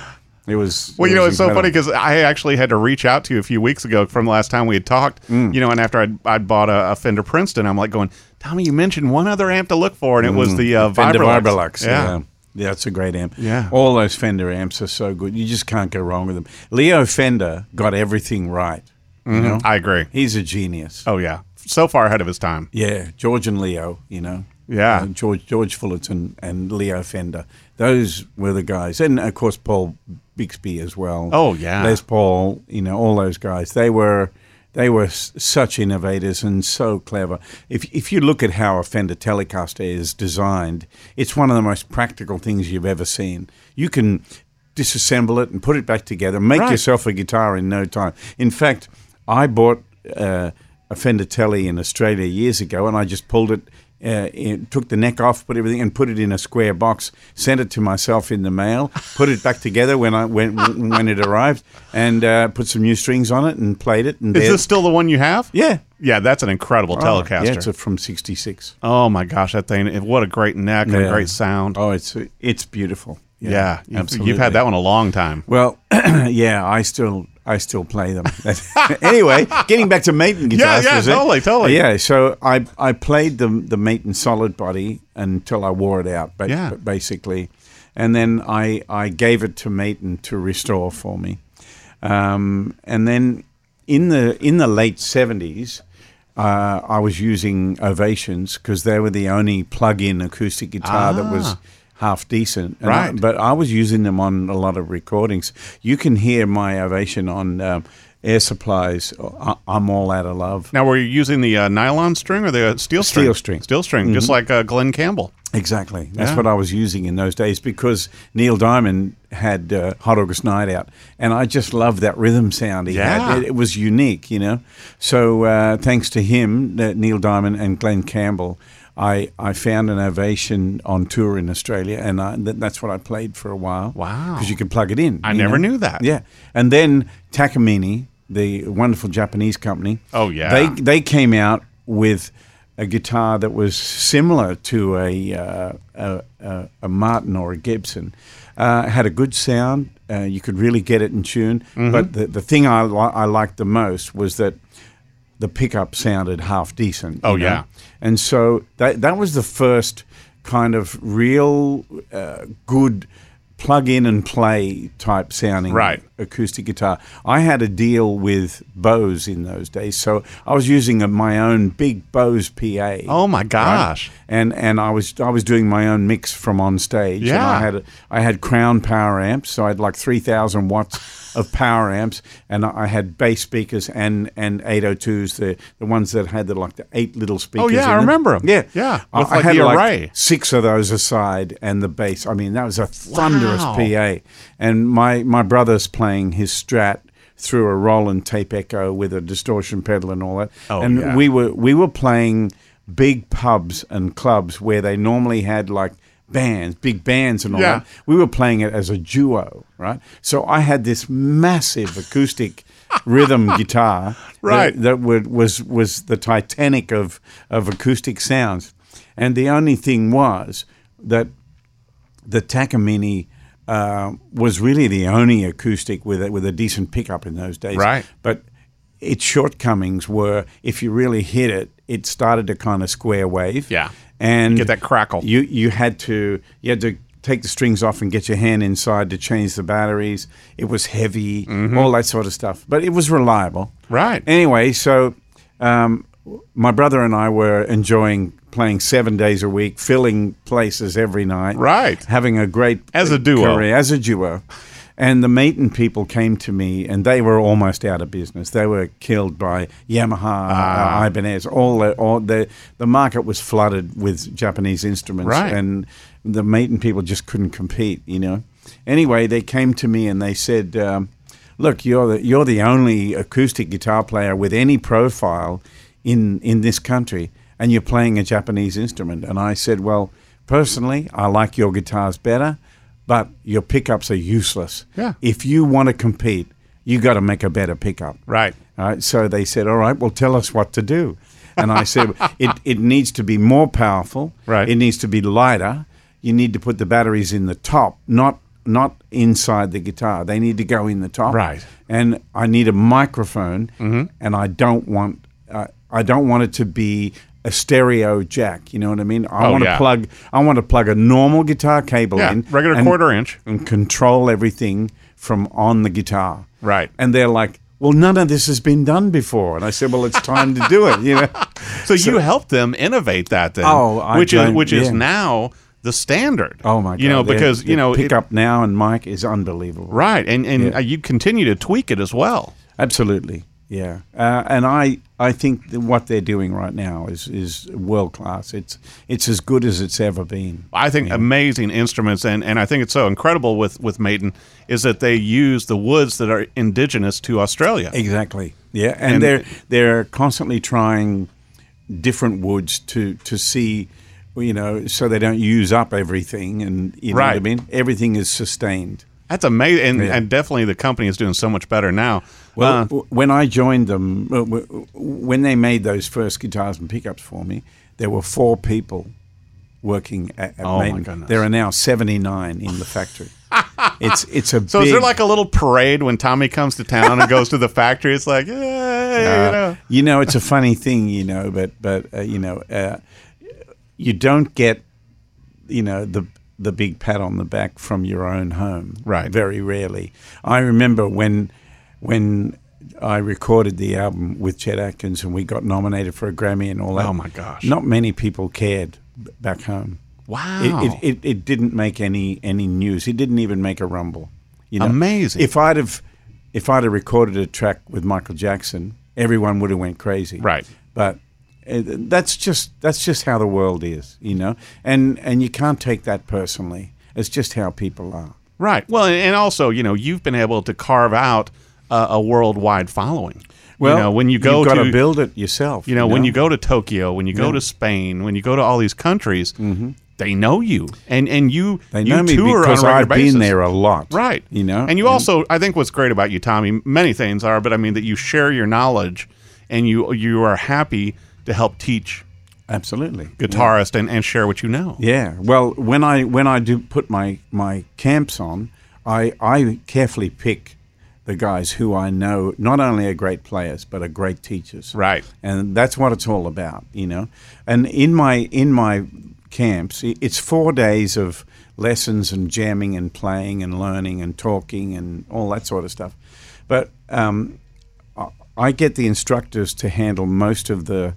Speaker 3: It was
Speaker 2: Well,
Speaker 3: it
Speaker 2: you know,
Speaker 3: was
Speaker 2: it's so funny because I actually had to reach out to you a few weeks ago from the last time we had talked.
Speaker 3: Mm.
Speaker 2: You know, and after I'd, I'd bought a, a Fender Princeton, I'm like going, Tommy, you mentioned one other amp to look for, and it was the uh,
Speaker 3: Mm. Fender
Speaker 2: Vibrolux. Yeah.
Speaker 3: Yeah. Yeah, it's a great amp.
Speaker 2: Yeah.
Speaker 3: All those Fender amps are so good. You just can't go wrong with them. Leo Fender got everything right. You know?
Speaker 2: I agree.
Speaker 3: He's a genius.
Speaker 2: Oh yeah, so far ahead of his time.
Speaker 3: Yeah, George and Leo, you know.
Speaker 2: Yeah.
Speaker 3: Uh, George George Fullerton and Leo Fender. Those were the guys. And of course Paul Bigsby as well.
Speaker 2: Oh, yeah.
Speaker 3: Les Paul, you know, all those guys. They were they were s- such innovators and so clever. If if you look at how a Fender Telecaster is designed, it's one of the most practical things you've ever seen. You can disassemble it and put it back together, make
Speaker 2: Right.
Speaker 3: yourself a guitar in no time. In fact, I bought uh, a Fender Tele in Australia years ago, and I just pulled it, uh, in, took the neck off, put everything, and put it in a square box. Sent it to myself in the mail. Put it back together when I when when it arrived, and uh, put some new strings on it and played it. And
Speaker 2: Is this still the one you have?
Speaker 3: yeah.
Speaker 2: Yeah, that's an incredible
Speaker 3: Oh,
Speaker 2: Telecaster.
Speaker 3: Yeah, it's a, from '66.
Speaker 2: oh my gosh, that thing! What a great neck and a great sound.
Speaker 3: Oh, it's it's beautiful.
Speaker 2: yeah, you've,
Speaker 3: absolutely.
Speaker 2: you've had that one a long time.
Speaker 3: Well, yeah, I still I still play them. anyway, getting back to Maton guitars.
Speaker 2: yeah,
Speaker 3: was it?
Speaker 2: totally, totally.
Speaker 3: Yeah, so I I played the the Maton solid body until I wore it out, but,
Speaker 2: Yeah.
Speaker 3: but basically, and then I I gave it to Maton to restore for me, um, and then in the in the late seventies. Uh, I was using Ovations because they were the only plug-in acoustic guitar that was half decent. And I-
Speaker 2: Right.
Speaker 3: but I was using them on a lot of recordings. You can hear my Ovation on um, Air Supply's. I- I'm All Out of Love.
Speaker 2: Now, were you using the uh, nylon string or the uh, steel string?
Speaker 3: Steel string. Mm-hmm.
Speaker 2: Steel string, just like uh, Glen Campbell.
Speaker 3: Exactly. That's
Speaker 2: Yeah.
Speaker 3: what I was using in those days because Neil Diamond had uh, Hot August Night Out, and I just loved that rhythm sound he
Speaker 2: Yeah.
Speaker 3: had. It, it was unique, you know. So uh, thanks to him, uh, Neil Diamond and Glen Campbell, I, I found an ovation on tour in Australia, and I, th- that's what I played for a while.
Speaker 2: Wow.
Speaker 3: Because you could plug it in.
Speaker 2: I never
Speaker 3: know?
Speaker 2: knew that.
Speaker 3: Yeah, and then Takamine, the wonderful Japanese company.
Speaker 2: Oh, yeah.
Speaker 3: They they came out with a guitar that was similar to a uh, a, a, a Martin or a Gibson. Uh, had a good sound. Uh, you could really get it in tune.
Speaker 2: Mm-hmm.
Speaker 3: But the the thing I li- I liked the most was that the pickup sounded half decent.
Speaker 2: Oh,
Speaker 3: know?
Speaker 2: yeah.
Speaker 3: and so that that was the first kind of real uh, good plug in and play type sounding
Speaker 2: Right.
Speaker 3: acoustic guitar. I had a deal with Bose in those days, so I was using a, my own big Bose PA.
Speaker 2: Oh my gosh.
Speaker 3: And and I was I was doing my own mix from on stage. And
Speaker 2: Yeah.
Speaker 3: I had a, I had Crown power amps, so I had like three thousand watts of power amps, and I had bass speakers and and 802s, the the ones that had the like the eight little speakers.
Speaker 2: Oh, yeah, I
Speaker 3: them.
Speaker 2: remember 'em.
Speaker 3: Yeah,
Speaker 2: Yeah,
Speaker 3: I,
Speaker 2: with,
Speaker 3: I
Speaker 2: like,
Speaker 3: had like six of those aside, and the bass. I mean, that was a thunderous
Speaker 2: Wow.
Speaker 3: PA. And my my brother's playing his Strat through a Roland tape echo with a distortion pedal and all that.
Speaker 2: Oh,
Speaker 3: and
Speaker 2: yeah.
Speaker 3: we were we were playing big pubs and clubs where they normally had like bands, big bands and all
Speaker 2: Yeah.
Speaker 3: that. We were playing it as a duo, right? So I had this massive acoustic rhythm guitar
Speaker 2: Right.
Speaker 3: that, that would, was was the Titanic of of acoustic sounds. And the only thing was that the Takamine uh, was really the only acoustic with a, with a decent pickup in those days.
Speaker 2: Right.
Speaker 3: But its shortcomings were if you really hit it, it started to kind of square wave.
Speaker 2: Yeah.
Speaker 3: And
Speaker 2: Get that crackle.
Speaker 3: You you had to you had to take the strings off and get your hand inside to change the batteries. It was heavy, all that sort of stuff. But it was reliable.
Speaker 2: Mm-hmm. Right.
Speaker 3: Anyway, so um, my brother and I were enjoying playing seven days a week, filling places every night.
Speaker 2: Right.
Speaker 3: Having a great
Speaker 2: As a duo.
Speaker 3: career, as a duo. And the Maton people came to me, and they were almost out of business. They were killed by Yamaha,
Speaker 2: Ah.
Speaker 3: uh, Ibanez. All the, all the the market was flooded with Japanese instruments,
Speaker 2: Right.
Speaker 3: and the Maton people just couldn't compete. You know. Anyway, they came to me and they said, um, "Look, you're the you're the only acoustic guitar player with any profile in in this country, and you're playing a Japanese instrument." And I said, "Well, personally, I like your guitars better, but your pickups are useless.
Speaker 2: Yeah.
Speaker 3: If you want to compete, you got to make a better pickup."
Speaker 2: Right.
Speaker 3: All right. So they said, "All right, well, tell us what to do." And I said, "It it needs to be more powerful.
Speaker 2: Right.
Speaker 3: It needs to be lighter. You need to put the batteries in the top, not not inside the guitar. They need to go in the top.
Speaker 2: Right.
Speaker 3: And I need a microphone, and I don't want uh, I don't want it to be." A stereo jack, you know what I mean? I
Speaker 2: Oh,
Speaker 3: want to
Speaker 2: yeah.
Speaker 3: plug. I want to plug a normal guitar cable
Speaker 2: Yeah,
Speaker 3: in,
Speaker 2: regular
Speaker 3: and-
Speaker 2: quarter inch.
Speaker 3: and control everything from on the guitar.
Speaker 2: Right.
Speaker 3: And they're like, well, none of this has been done before. And I said, well, it's time to do it, you know?
Speaker 2: So, you helped them innovate that then,
Speaker 3: Oh, I
Speaker 2: which is which is now the standard.
Speaker 3: Oh, my God.
Speaker 2: You know, because you know, it-
Speaker 3: pickup now and mic is unbelievable.
Speaker 2: right, and and
Speaker 3: Yeah.
Speaker 2: you continue to tweak it as well.
Speaker 3: Absolutely. Yeah. Uh, and I, I think that what they're doing right now is, is world class. It's, it's as good as it's ever been.
Speaker 2: I think amazing instruments, and, and I think it's so incredible with with Maton is that they use the woods that are indigenous to Australia.
Speaker 3: Exactly. Yeah, and,
Speaker 2: And-
Speaker 3: they're they're constantly trying different woods to to see, you know, so they don't use up everything, and you know what I mean. Everything is sustained.
Speaker 2: That's amazing, and,
Speaker 3: Yeah.
Speaker 2: and definitely the company is doing so much better now.
Speaker 3: Well,
Speaker 2: Uh,
Speaker 3: when I joined them, uh, when they made those first guitars and pickups for me, there were four people working at, at
Speaker 2: Oh, my goodness.
Speaker 3: There are now seventy nine in the factory. it's it's a
Speaker 2: so
Speaker 3: big,
Speaker 2: is there like a little parade when Tommy comes to town and goes to the factory? It's like, yeah,
Speaker 3: Uh,
Speaker 2: you know.
Speaker 3: you know, it's a funny thing, you know, but but uh, you know, uh, you don't get, you know, the the big pat on the back from your own home,
Speaker 2: Right.
Speaker 3: Very rarely. I remember when when I recorded the album with Chet Atkins and we got nominated for a Grammy and all that.
Speaker 2: Oh, my gosh.
Speaker 3: Not many people cared back home.
Speaker 2: Wow.
Speaker 3: It, it, it, it didn't make any any news. It didn't even make a rumble. You know,
Speaker 2: Amazing.
Speaker 3: If I'd have if I'd have recorded a track with Michael Jackson, everyone would have went crazy.
Speaker 2: Right.
Speaker 3: But uh, that's just that's just how the world is, you know. And and you can't take that personally. It's just how people are.
Speaker 2: Right. Well, and also, you know, you've been able to carve out uh, a worldwide following.
Speaker 3: Well,
Speaker 2: you know, when you go
Speaker 3: you've got
Speaker 2: to
Speaker 3: to build it yourself.
Speaker 2: you know, when you go to Tokyo, when you go
Speaker 3: Yeah.
Speaker 2: to Spain, when you go to all these countries, they know you, and and you
Speaker 3: they
Speaker 2: you
Speaker 3: know me because I've
Speaker 2: basis.
Speaker 3: been there a lot.
Speaker 2: Right.
Speaker 3: You know,
Speaker 2: And you also, I think what's great about you, Tommy, many things are, but I mean that you share your knowledge and you you are happy to help teach
Speaker 3: absolutely
Speaker 2: guitarists and, and share what you know.
Speaker 3: Yeah. Well, when I when I do put my my camps on, I I carefully pick the guys who I know not only are great players but are great teachers.
Speaker 2: Right.
Speaker 3: And that's what it's all about, you know. And in my in my camps, it's 4 days of lessons and jamming and playing and learning and talking and all that sort of stuff. But um, I- get the instructors to handle most of the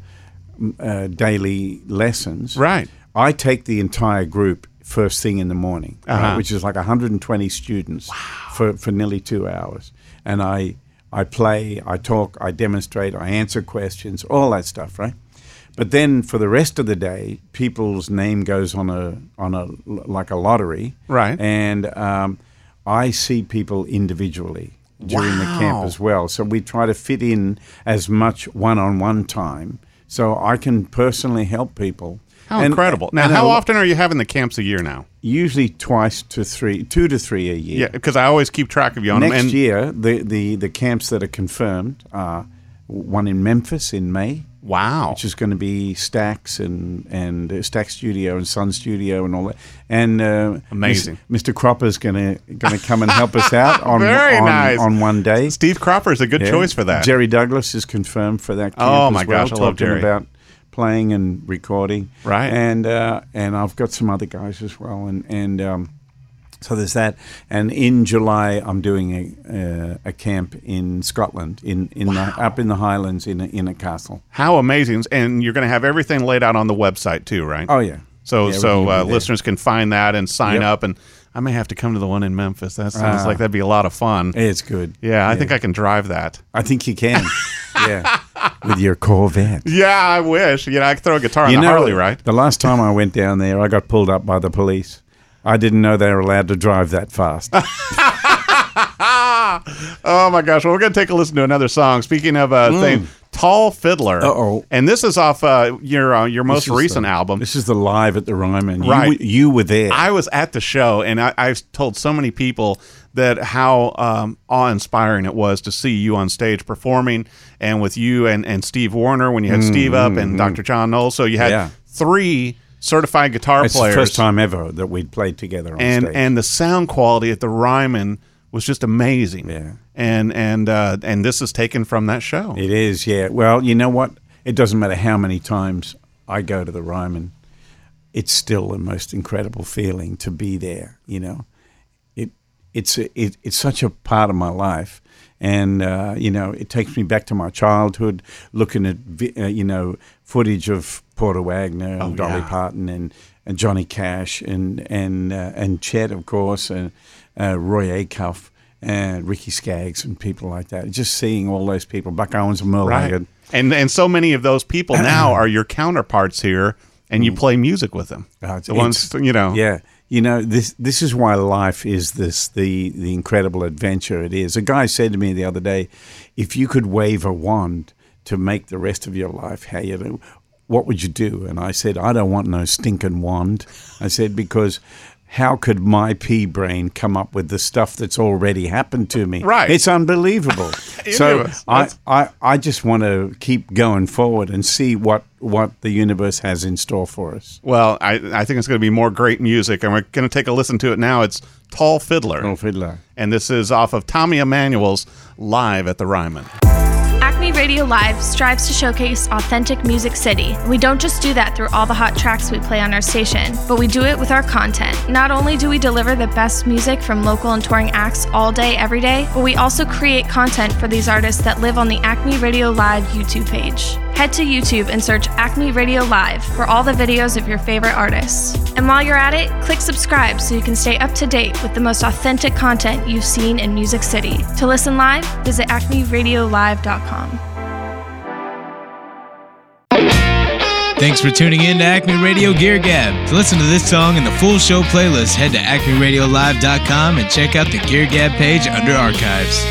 Speaker 3: uh, daily lessons.
Speaker 2: Right.
Speaker 3: I take the entire group first thing in the morning,
Speaker 2: Uh-huh.
Speaker 3: which is like 120 students for, for nearly two hours. And I, I play, I talk, I demonstrate, I answer questions, all that stuff, right? But then for the rest of the day, people's name goes on a on a like a lottery,
Speaker 2: Right.
Speaker 3: And um, I see people individually, during the camp as well. So we try to fit in as much one-on-one time so I can personally help people.
Speaker 2: How
Speaker 3: And-
Speaker 2: incredible! Now, how often are you having the camps a year now?
Speaker 3: Usually twice to three, two to three a year.
Speaker 2: Yeah, because I always keep track of you on
Speaker 3: Next
Speaker 2: them. And
Speaker 3: year, the, the, the camps that are confirmed are one in Memphis in May,
Speaker 2: wow,
Speaker 3: which is going to be Stax and and uh, Stax Studio and Sun Studio and all that. And uh,
Speaker 2: Amazing.
Speaker 3: Mr. Cropper's going to going to come and help us out on
Speaker 2: Very
Speaker 3: on,
Speaker 2: nice.
Speaker 3: on one day.
Speaker 2: Steve Cropper is a good
Speaker 3: Yeah.
Speaker 2: choice for that.
Speaker 3: Jerry Douglas is confirmed for that. Camp
Speaker 2: Oh, my
Speaker 3: well,
Speaker 2: gosh, I love Jerry.
Speaker 3: About playing and recording,
Speaker 2: Right.
Speaker 3: And uh, and I've got some other guys as well, and and um, so there's that. And in July, I'm doing a uh, a camp in Scotland, in in the, up in the Highlands, in a, in a castle.
Speaker 2: How amazing! And you're going to have everything laid out on the website too, right?
Speaker 3: Oh yeah.
Speaker 2: So
Speaker 3: Yeah,
Speaker 2: so uh, listeners can find that and sign
Speaker 3: Yep.
Speaker 2: up. And I may have to come to the one in Memphis. That sounds
Speaker 3: Ah.
Speaker 2: like that'd be a lot of fun.
Speaker 3: It's good.
Speaker 2: Yeah, I think I can drive that.
Speaker 3: I think you can. yeah, with your Corvette.
Speaker 2: Yeah, I wish. You know, I could throw a guitar on
Speaker 3: you
Speaker 2: the
Speaker 3: know,
Speaker 2: Harley, right?
Speaker 3: The last time I went down there, I got pulled up by the police. I didn't know they were allowed to drive that fast.
Speaker 2: Oh my gosh! Well, we're gonna take a listen to another song. Speaking of uh, thing, Tall Fiddler.
Speaker 3: Mm. Uh-oh.
Speaker 2: And this is off uh, your uh, your most recent
Speaker 3: the-
Speaker 2: album.
Speaker 3: This is the live at the Ryman.
Speaker 2: Right.
Speaker 3: w- you were there.
Speaker 2: I was at the show, and I, I've told so many people that how um, awe-inspiring it was to see you on stage performing, and with you and, and Steve Wariner when you had Steve up, and Dr. John Knowles. So you had
Speaker 3: Mm, Yeah.
Speaker 2: three certified guitar
Speaker 3: it's
Speaker 2: players,
Speaker 3: the first time ever that we'd played together on
Speaker 2: and
Speaker 3: stage.
Speaker 2: and the sound quality at the Ryman was just amazing.
Speaker 3: Yeah.
Speaker 2: and and uh, and this is taken from that show.
Speaker 3: it is, yeah. Well, you know what? It doesn't matter how many times I go to the Ryman. It's still the most incredible feeling to be there. You know, it's it, it's such a part of my life, and uh, you know, it takes me back to my childhood, looking at uh, you know footage of Porter Wagoner and Dolly
Speaker 2: yeah.
Speaker 3: Parton and, and Johnny Cash and and uh, and Chet, of course, and uh, Roy Acuff and Ricky Skaggs and people like that. Just seeing all those people, Buck Owens and Merle
Speaker 2: right.
Speaker 3: Haggard.
Speaker 2: And and so many of those people now are your counterparts here, and you play music with them.
Speaker 3: Uh,
Speaker 2: the ones you know.
Speaker 3: Yeah, you know this. This is why life is this the the incredible adventure it is. A guy said to me the other day, if you could wave a wand to make the rest of your life how you do, what would you do? And I said, I don't want no stinking wand. I said because. How could my pea brain come up with the stuff that's already happened to me?
Speaker 2: Right.
Speaker 3: It's unbelievable. so I, I, I just want to keep going forward and see what, what the universe has in store for us.
Speaker 2: Well, I, I think it's going to be more great music, and we're going to take a listen to it now. It's Tall Fiddler,
Speaker 3: Oh, fiddler.
Speaker 2: and this is off of Tommy Emmanuel's Live at the Ryman.
Speaker 8: Radio Live strives to showcase authentic Music City. We don't just do that through all the hot tracks we play on our station, but we do it with our content. Not only do we deliver the best music from local and touring acts all day, every day, but we also create content for these artists that live on the Acme Radio Live YouTube page. Head to YouTube and search Acme Radio Live for all the videos of your favorite artists. And while you're at it, click subscribe so you can stay up to date with the most authentic content you've seen in Music City. To listen live, visit acmeradiolive.com.
Speaker 5: Thanks for tuning in to Acme Radio Gear Gab. To listen to this song and the full show playlist, head to acmeradiolive.com and check out the Gear Gab page under archives.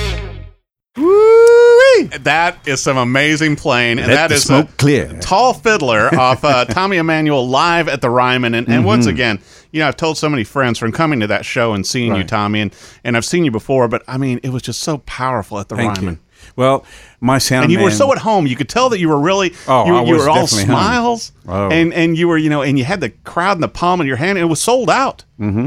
Speaker 2: That is some amazing playing, and
Speaker 3: Let
Speaker 2: that
Speaker 3: the
Speaker 2: is
Speaker 3: smoke
Speaker 2: a
Speaker 3: clear.
Speaker 2: Tall Fiddler off uh, Tommy Emmanuel live at the Ryman. And, and once
Speaker 3: Mm-hmm.
Speaker 2: again, you know, I've told so many friends from coming to that show and seeing you, Tommy, and, and I've seen you before, but I mean, it was just so powerful at the
Speaker 3: Thank
Speaker 2: Ryman.
Speaker 3: you. Well, my sound
Speaker 2: And you were so at home. You could tell that you were really,
Speaker 3: Oh,
Speaker 2: you,
Speaker 3: I
Speaker 2: you
Speaker 3: was
Speaker 2: were all
Speaker 3: definitely home.
Speaker 2: smiles,
Speaker 3: Oh.
Speaker 2: and and you were, you know, and you had the crowd in the palm of your hand, and it was sold out. Mm-hmm.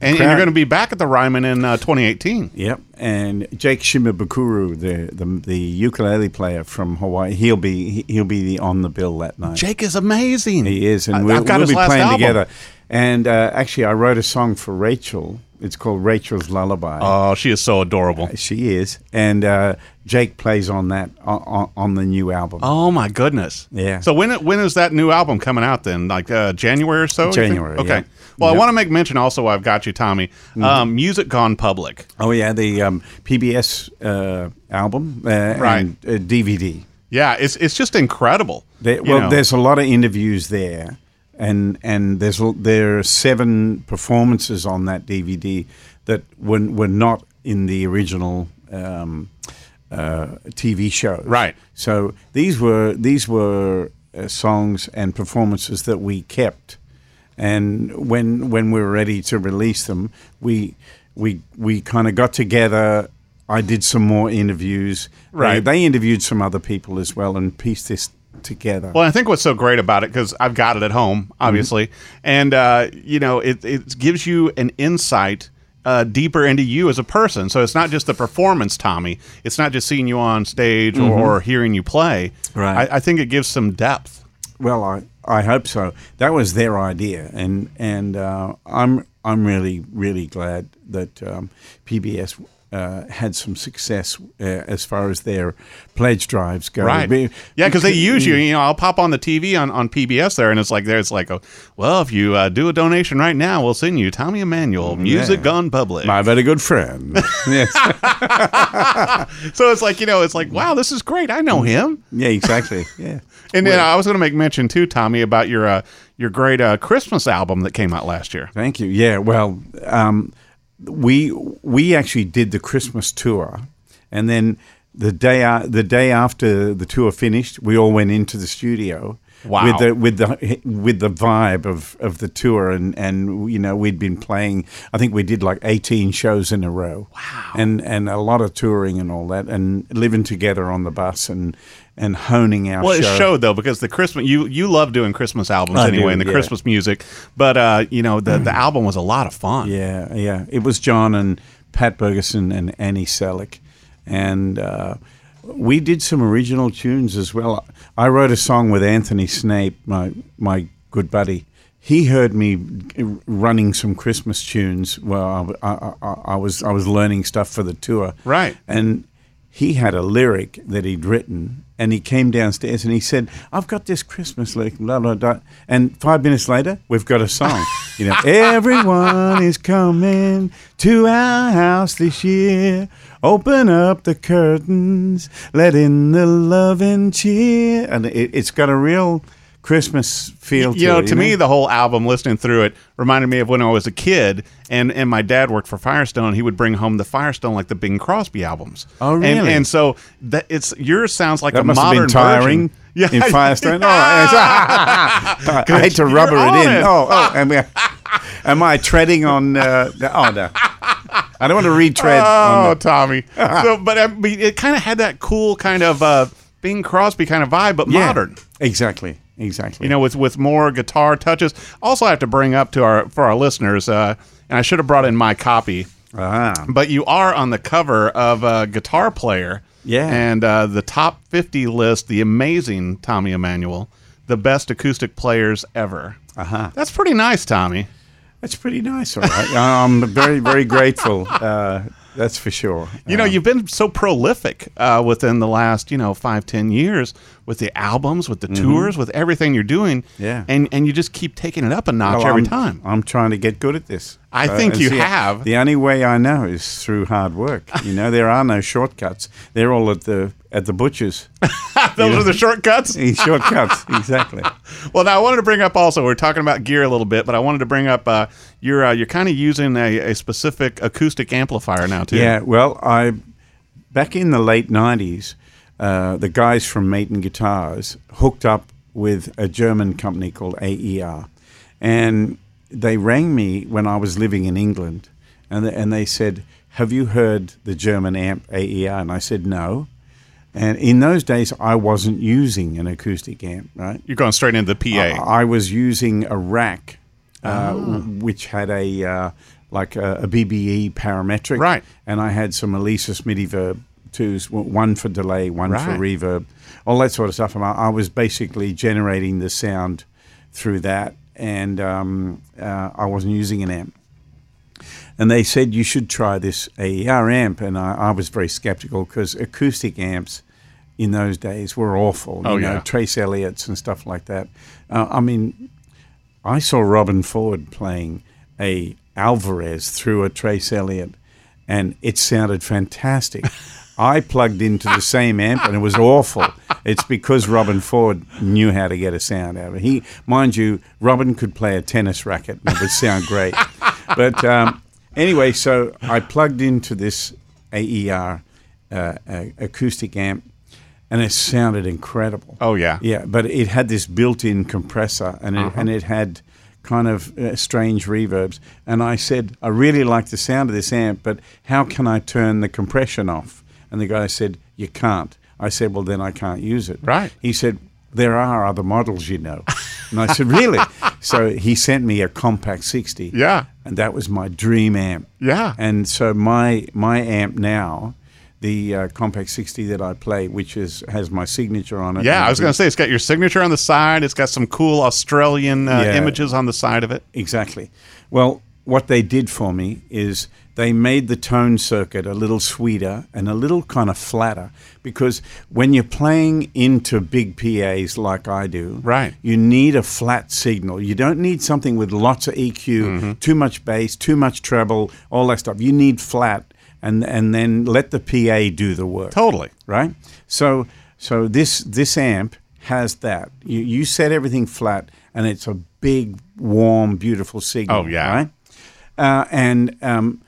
Speaker 2: And, and you're going to be back at the Ryman in uh, 2018.
Speaker 3: Yep, and Jake Shimabukuro, the, the the ukulele player from Hawaii, he'll be he- he'll be the, on the bill that night.
Speaker 2: Jake is amazing.
Speaker 3: He is, and
Speaker 2: I-
Speaker 3: we'll, we'll be playing
Speaker 2: album.
Speaker 3: together. And uh, actually, I wrote a song for Rachel. It's called Rachel's Lullaby.
Speaker 2: Oh, she is so adorable.
Speaker 3: she is, and uh, Jake plays on that on, on, the new album.
Speaker 2: Oh my goodness!
Speaker 3: Yeah.
Speaker 2: So when when is that new album coming out? Then, like uh, January or so?
Speaker 3: January,
Speaker 2: Okay.
Speaker 3: yeah.
Speaker 2: Well, I want to make mention also. I've got you, Tommy. Um, Music Gone Public.
Speaker 3: Oh yeah, the um, PBS uh, album uh,
Speaker 2: Right.
Speaker 3: and uh, DVD.
Speaker 2: Yeah, it's it's just incredible.
Speaker 3: There,
Speaker 2: You
Speaker 3: well,
Speaker 2: know.
Speaker 3: there's a lot of interviews there, and and there's there are seven performances on that DVD that were were not in the original um, uh, TV show.
Speaker 2: Right.
Speaker 3: So these were these were uh, songs and performances that we kept, and when when we were ready to release them, we we we kind of got together. I did some more interviews.
Speaker 2: Right.
Speaker 3: They, they interviewed some other people as well and pieced this together.
Speaker 2: Well, I think what's so great about it because I've got it at home, obviously, and uh, you know, it it gives you an insight. Uh, deeper into you as a person, so it's not just the performance, Tommy. It's not just seeing you on stage or, or hearing you play.
Speaker 3: Right.
Speaker 2: I, I think it gives some depth.
Speaker 3: Well, I, I hope so. That was their idea, and and uh, I'm I'm really really glad that um, PBS uh, had some success uh, as far as their pledge drives go.
Speaker 2: Right.
Speaker 3: Be-
Speaker 2: Yeah, because they use you. You know, I'll pop on the TV on, on PBS there, and it's like there's like, a, well, if you uh, do a donation right now, we'll send you Tommy Emmanuel, music
Speaker 3: Yeah.
Speaker 2: gone public.
Speaker 3: My very good friend. yes.
Speaker 2: so it's like you know, it's like wow, this is great. I know him.
Speaker 3: Yeah, exactly. Yeah.
Speaker 2: And then I was going to make mention too, Tommy, about your uh, your great uh, Christmas album that came out last year.
Speaker 3: Thank you. Yeah. Well, um, we we actually did the Christmas tour, and then the day the day after the tour finished, we all went into the studio.
Speaker 2: Wow.
Speaker 3: With the with the with the vibe of, of the tour and, and you know we'd been playing I think we did like eighteen shows in a row. Wow. And and a lot of touring and all that and living together on the bus and and honing our
Speaker 2: Well, it showed though because the Christmas you you love doing Christmas albums
Speaker 3: I
Speaker 2: anyway
Speaker 3: do,
Speaker 2: and the
Speaker 3: yeah.
Speaker 2: Christmas music, but uh, you know the the album was a lot of fun.
Speaker 3: Yeah, yeah. It was John and Pat Bergeson and Annie Sellick. And uh, we did some original tunes as well. I wrote a song with Anthony Snape, my, my good buddy. He heard me running some Christmas tunes while I, I, I, I was I was learning stuff for the tour.
Speaker 2: Right.
Speaker 3: And he had a lyric that he'd written, and he came downstairs and he said, "I've got this Christmas lyric." Blah blah blah. And five minutes later, we've got a song. you know, everyone is coming to our house this year. Open up the curtains, let in the love and cheer. And it, it's got a real Christmas feel to
Speaker 2: you know,
Speaker 3: it.
Speaker 2: to me, the whole album, listening through it, reminded me of when I was a kid, and, and my dad worked for Firestone. He would bring home the Firestone, like the Bing Crosby albums.
Speaker 3: Oh,
Speaker 2: And,
Speaker 3: really?
Speaker 2: and so that it's yours sounds like
Speaker 3: that
Speaker 2: a
Speaker 3: must have
Speaker 2: modern
Speaker 3: been tiring.
Speaker 2: version. Yeah,
Speaker 3: in Firestone. Oh, I hate to rubber it in.
Speaker 2: it.
Speaker 3: Oh, oh, am I, am I treading on? Uh, oh no, I don't want to retread.
Speaker 2: Oh, Tommy. so, but I mean, it kind of had that cool kind of uh, Bing Crosby kind of vibe, but
Speaker 3: Yeah,
Speaker 2: modern.
Speaker 3: Exactly, exactly.
Speaker 2: You know, with with more guitar touches. Also, I have to bring up to our for our listeners, uh, and I should have brought in my copy.
Speaker 3: ah,
Speaker 2: But you are on the cover of a guitar player.
Speaker 3: Yeah.
Speaker 2: And uh, the top 50 list, the amazing Tommy Emmanuel, the best acoustic players ever.
Speaker 3: uh-huh.
Speaker 2: That's pretty nice, Tommy.
Speaker 3: That's pretty nice. All right, I'm very, very grateful. Uh, that's for sure.
Speaker 2: You know, you've been so prolific uh, within the last, you know, five, ten years with the albums, with the tours, with everything you're doing.
Speaker 3: Mm-hmm. Yeah.
Speaker 2: And and you just keep taking it up a notch
Speaker 3: Well,
Speaker 2: every
Speaker 3: I'm,
Speaker 2: time.
Speaker 3: I'm trying to get good at this.
Speaker 2: I think you
Speaker 3: see,
Speaker 2: have.
Speaker 3: The only way I know is through hard work. You know, there are no shortcuts. They're all at the at the butchers.
Speaker 2: Those are the shortcuts.
Speaker 3: shortcuts, exactly.
Speaker 2: Well, now I wanted to bring up also. We're talking about gear a little bit, but I wanted to bring up uh, you're uh, you're kind of using a, a specific acoustic amplifier now too.
Speaker 3: Yeah, well, I back in the late '90s, uh, the guys from Maton Guitars hooked up with a German company called AER, and they rang me when I was living in England, and and they said, "Have you heard the German amp AER?" And I said, "No." And in those days, I wasn't using an acoustic amp, right?
Speaker 2: You're going straight into the PA.
Speaker 3: I, I was using a rack, uh, w- which had a uh, like a, a BBE parametric,
Speaker 2: Right.
Speaker 3: And I had some Alesis Midiverb twos, one for delay, one for reverb, all that sort of stuff. And I, I was basically generating the sound through that, and um, uh, I wasn't using an amp. And they said you should try this AER amp, and I, I was very skeptical because acoustic amps in those days were awful.
Speaker 2: Oh,
Speaker 3: you know,
Speaker 2: yeah.
Speaker 3: Trace Elliot's and stuff like that. Uh, I mean, I saw Robben Ford playing a Alvarez through a Trace Elliot, and it sounded fantastic. I plugged into the same amp, and it was awful. It's because Robben Ford knew how to get a sound out of it. He, mind you, Robben could play a tennis racket, and it would sound great. But um, anyway, so I plugged into this AER, uh, acoustic amp, and it sounded incredible.
Speaker 2: Oh, yeah.
Speaker 3: yeah. But it had this built-in compressor, and it,
Speaker 2: Uh-huh.
Speaker 3: and it had kind of uh, strange reverbs. And I said, I really like the sound of this amp, but how can I turn the compression off? And the guy said, You can't. I said, Well, then I can't use it.
Speaker 2: Right.
Speaker 3: He said, There are other models, you know. And I said, Really? so he sent me a Compact 60.
Speaker 2: Yeah.
Speaker 3: And that was my dream amp.
Speaker 2: Yeah.
Speaker 3: And so my my amp now, the uh, Compact 60 that I play, which is has my signature on it.
Speaker 2: Yeah, I was going to say it's got your signature on the side. It's got some cool Australian uh,
Speaker 3: Yeah.
Speaker 2: images on the side of it.
Speaker 3: Exactly. Well, what they did for me is they made the tone circuit a little sweeter and a little kind of flatter because when you're playing into big PAs like I do,
Speaker 2: Right.
Speaker 3: you need a flat signal. You don't need something with lots of EQ, too much bass, too much treble, all that stuff. You need flat and and then let the PA do the work
Speaker 2: Totally.
Speaker 3: right? So so this this amp has that. You you set everything flat, and it's a big, warm, beautiful signal.
Speaker 2: Oh, yeah.
Speaker 3: right. Uh, and um,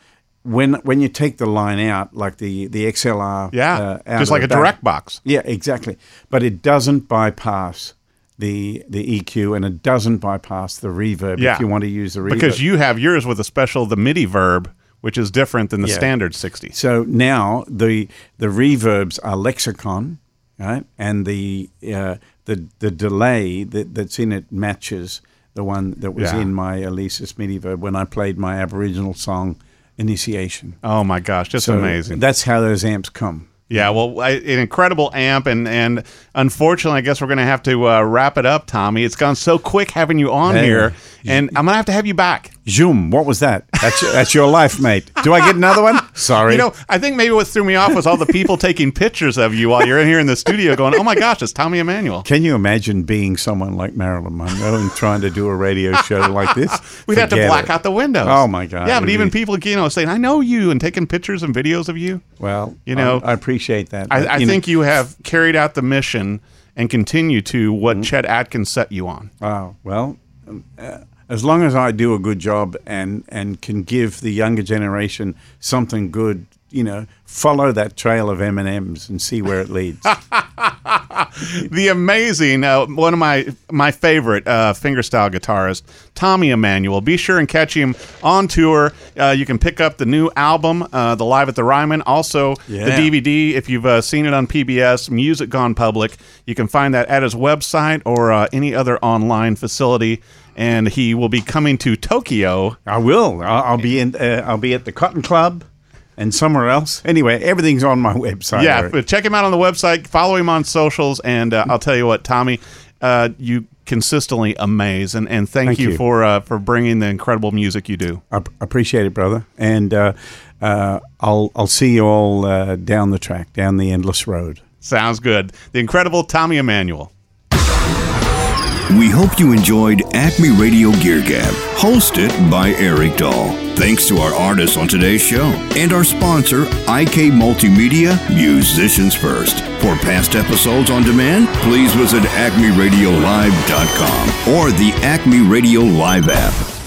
Speaker 3: when when you take the line out, like the the XLR,
Speaker 2: Yeah.
Speaker 3: uh,
Speaker 2: Just like a
Speaker 3: back-
Speaker 2: direct box.
Speaker 3: Yeah, exactly. But it doesn't bypass the the EQ, and it doesn't bypass the reverb.
Speaker 2: Yeah.
Speaker 3: if you want to use the reverb,
Speaker 2: Because you have yours with a special, the Midiverb, which is different than the
Speaker 3: Yeah.
Speaker 2: standard 60.
Speaker 3: So now the the reverbs are lexicon, right? And the uh, the the delay that, that's in it matches the one that was
Speaker 2: Yeah.
Speaker 3: in my Alesis Midiverb when I played my Aboriginal song Initiation.
Speaker 2: Oh my gosh, just
Speaker 3: So
Speaker 2: amazing.
Speaker 3: That's how those amps come.
Speaker 2: Yeah, well, I, an incredible amp, and and unfortunately, I guess we're going to have to uh, wrap it up, Tommy. It's gone so quick having you on
Speaker 3: Hey.
Speaker 2: here, and I'm going to have to have you back.
Speaker 3: Zoom, what was that? That's that's your life, mate. Do I get another one? Sorry.
Speaker 2: You know, I think maybe what threw me off was all the people taking pictures of you while you're in here in the studio, going, "Oh my gosh, it's Tommy Emmanuel."
Speaker 3: can you imagine being someone like Marilyn Monroe and trying to do a radio show like this?
Speaker 2: We'd have to black
Speaker 3: it.
Speaker 2: out the windows.
Speaker 3: Oh, my God.
Speaker 2: Yeah, but even
Speaker 3: be-
Speaker 2: people, you know, saying, "I know you," and taking pictures and videos of you.
Speaker 3: Well,
Speaker 2: You know,
Speaker 3: I, I appreciate that.
Speaker 2: I, I
Speaker 3: you know-
Speaker 2: think you have carried out the mission and continue to what
Speaker 3: Mm-hmm.
Speaker 2: Chet Atkins set you on.
Speaker 3: Wow. Well, uh, as long as I do a good job and and can give the younger generation something good, you know, follow that trail of M and M's and see where it leads.
Speaker 2: the amazing uh, one of my my favorite uh, fingerstyle guitarist Tommy Emmanuel. Be sure and catch him on tour. Uh, you can pick up the new album, uh, the Live at the Ryman. Also,
Speaker 3: Yeah.
Speaker 2: the DVD. If you've uh, seen it on PBS, Music Gone Public, you can find that at his website or uh, any other online facility. And he will be coming to Tokyo.
Speaker 3: I will. I'll, I'll be in. Uh, I'll be at the Cotton Club and somewhere else. Anyway, everything's on my website.
Speaker 2: Yeah,
Speaker 3: Eric.
Speaker 2: but check him out on the website. Follow him on socials, and uh, I'll tell you what, Tommy, uh, you consistently amaze, and, and thank,
Speaker 3: Thank
Speaker 2: you,
Speaker 3: you.
Speaker 2: for uh, for bringing the incredible music you do.
Speaker 3: I p- appreciate it, brother. And uh, uh, I'll I'll see you all uh, down the track, down the endless road.
Speaker 2: Sounds good. The incredible Tommy Emmanuel.
Speaker 1: We hope you enjoyed Acme Radio Gear Gab, hosted by Eric Dahl. Thanks to our artists on today's show and our sponsor, IK Multimedia, Musicians First. For past episodes on demand, please visit acmeradiolive.com or the Acme Radio Live app.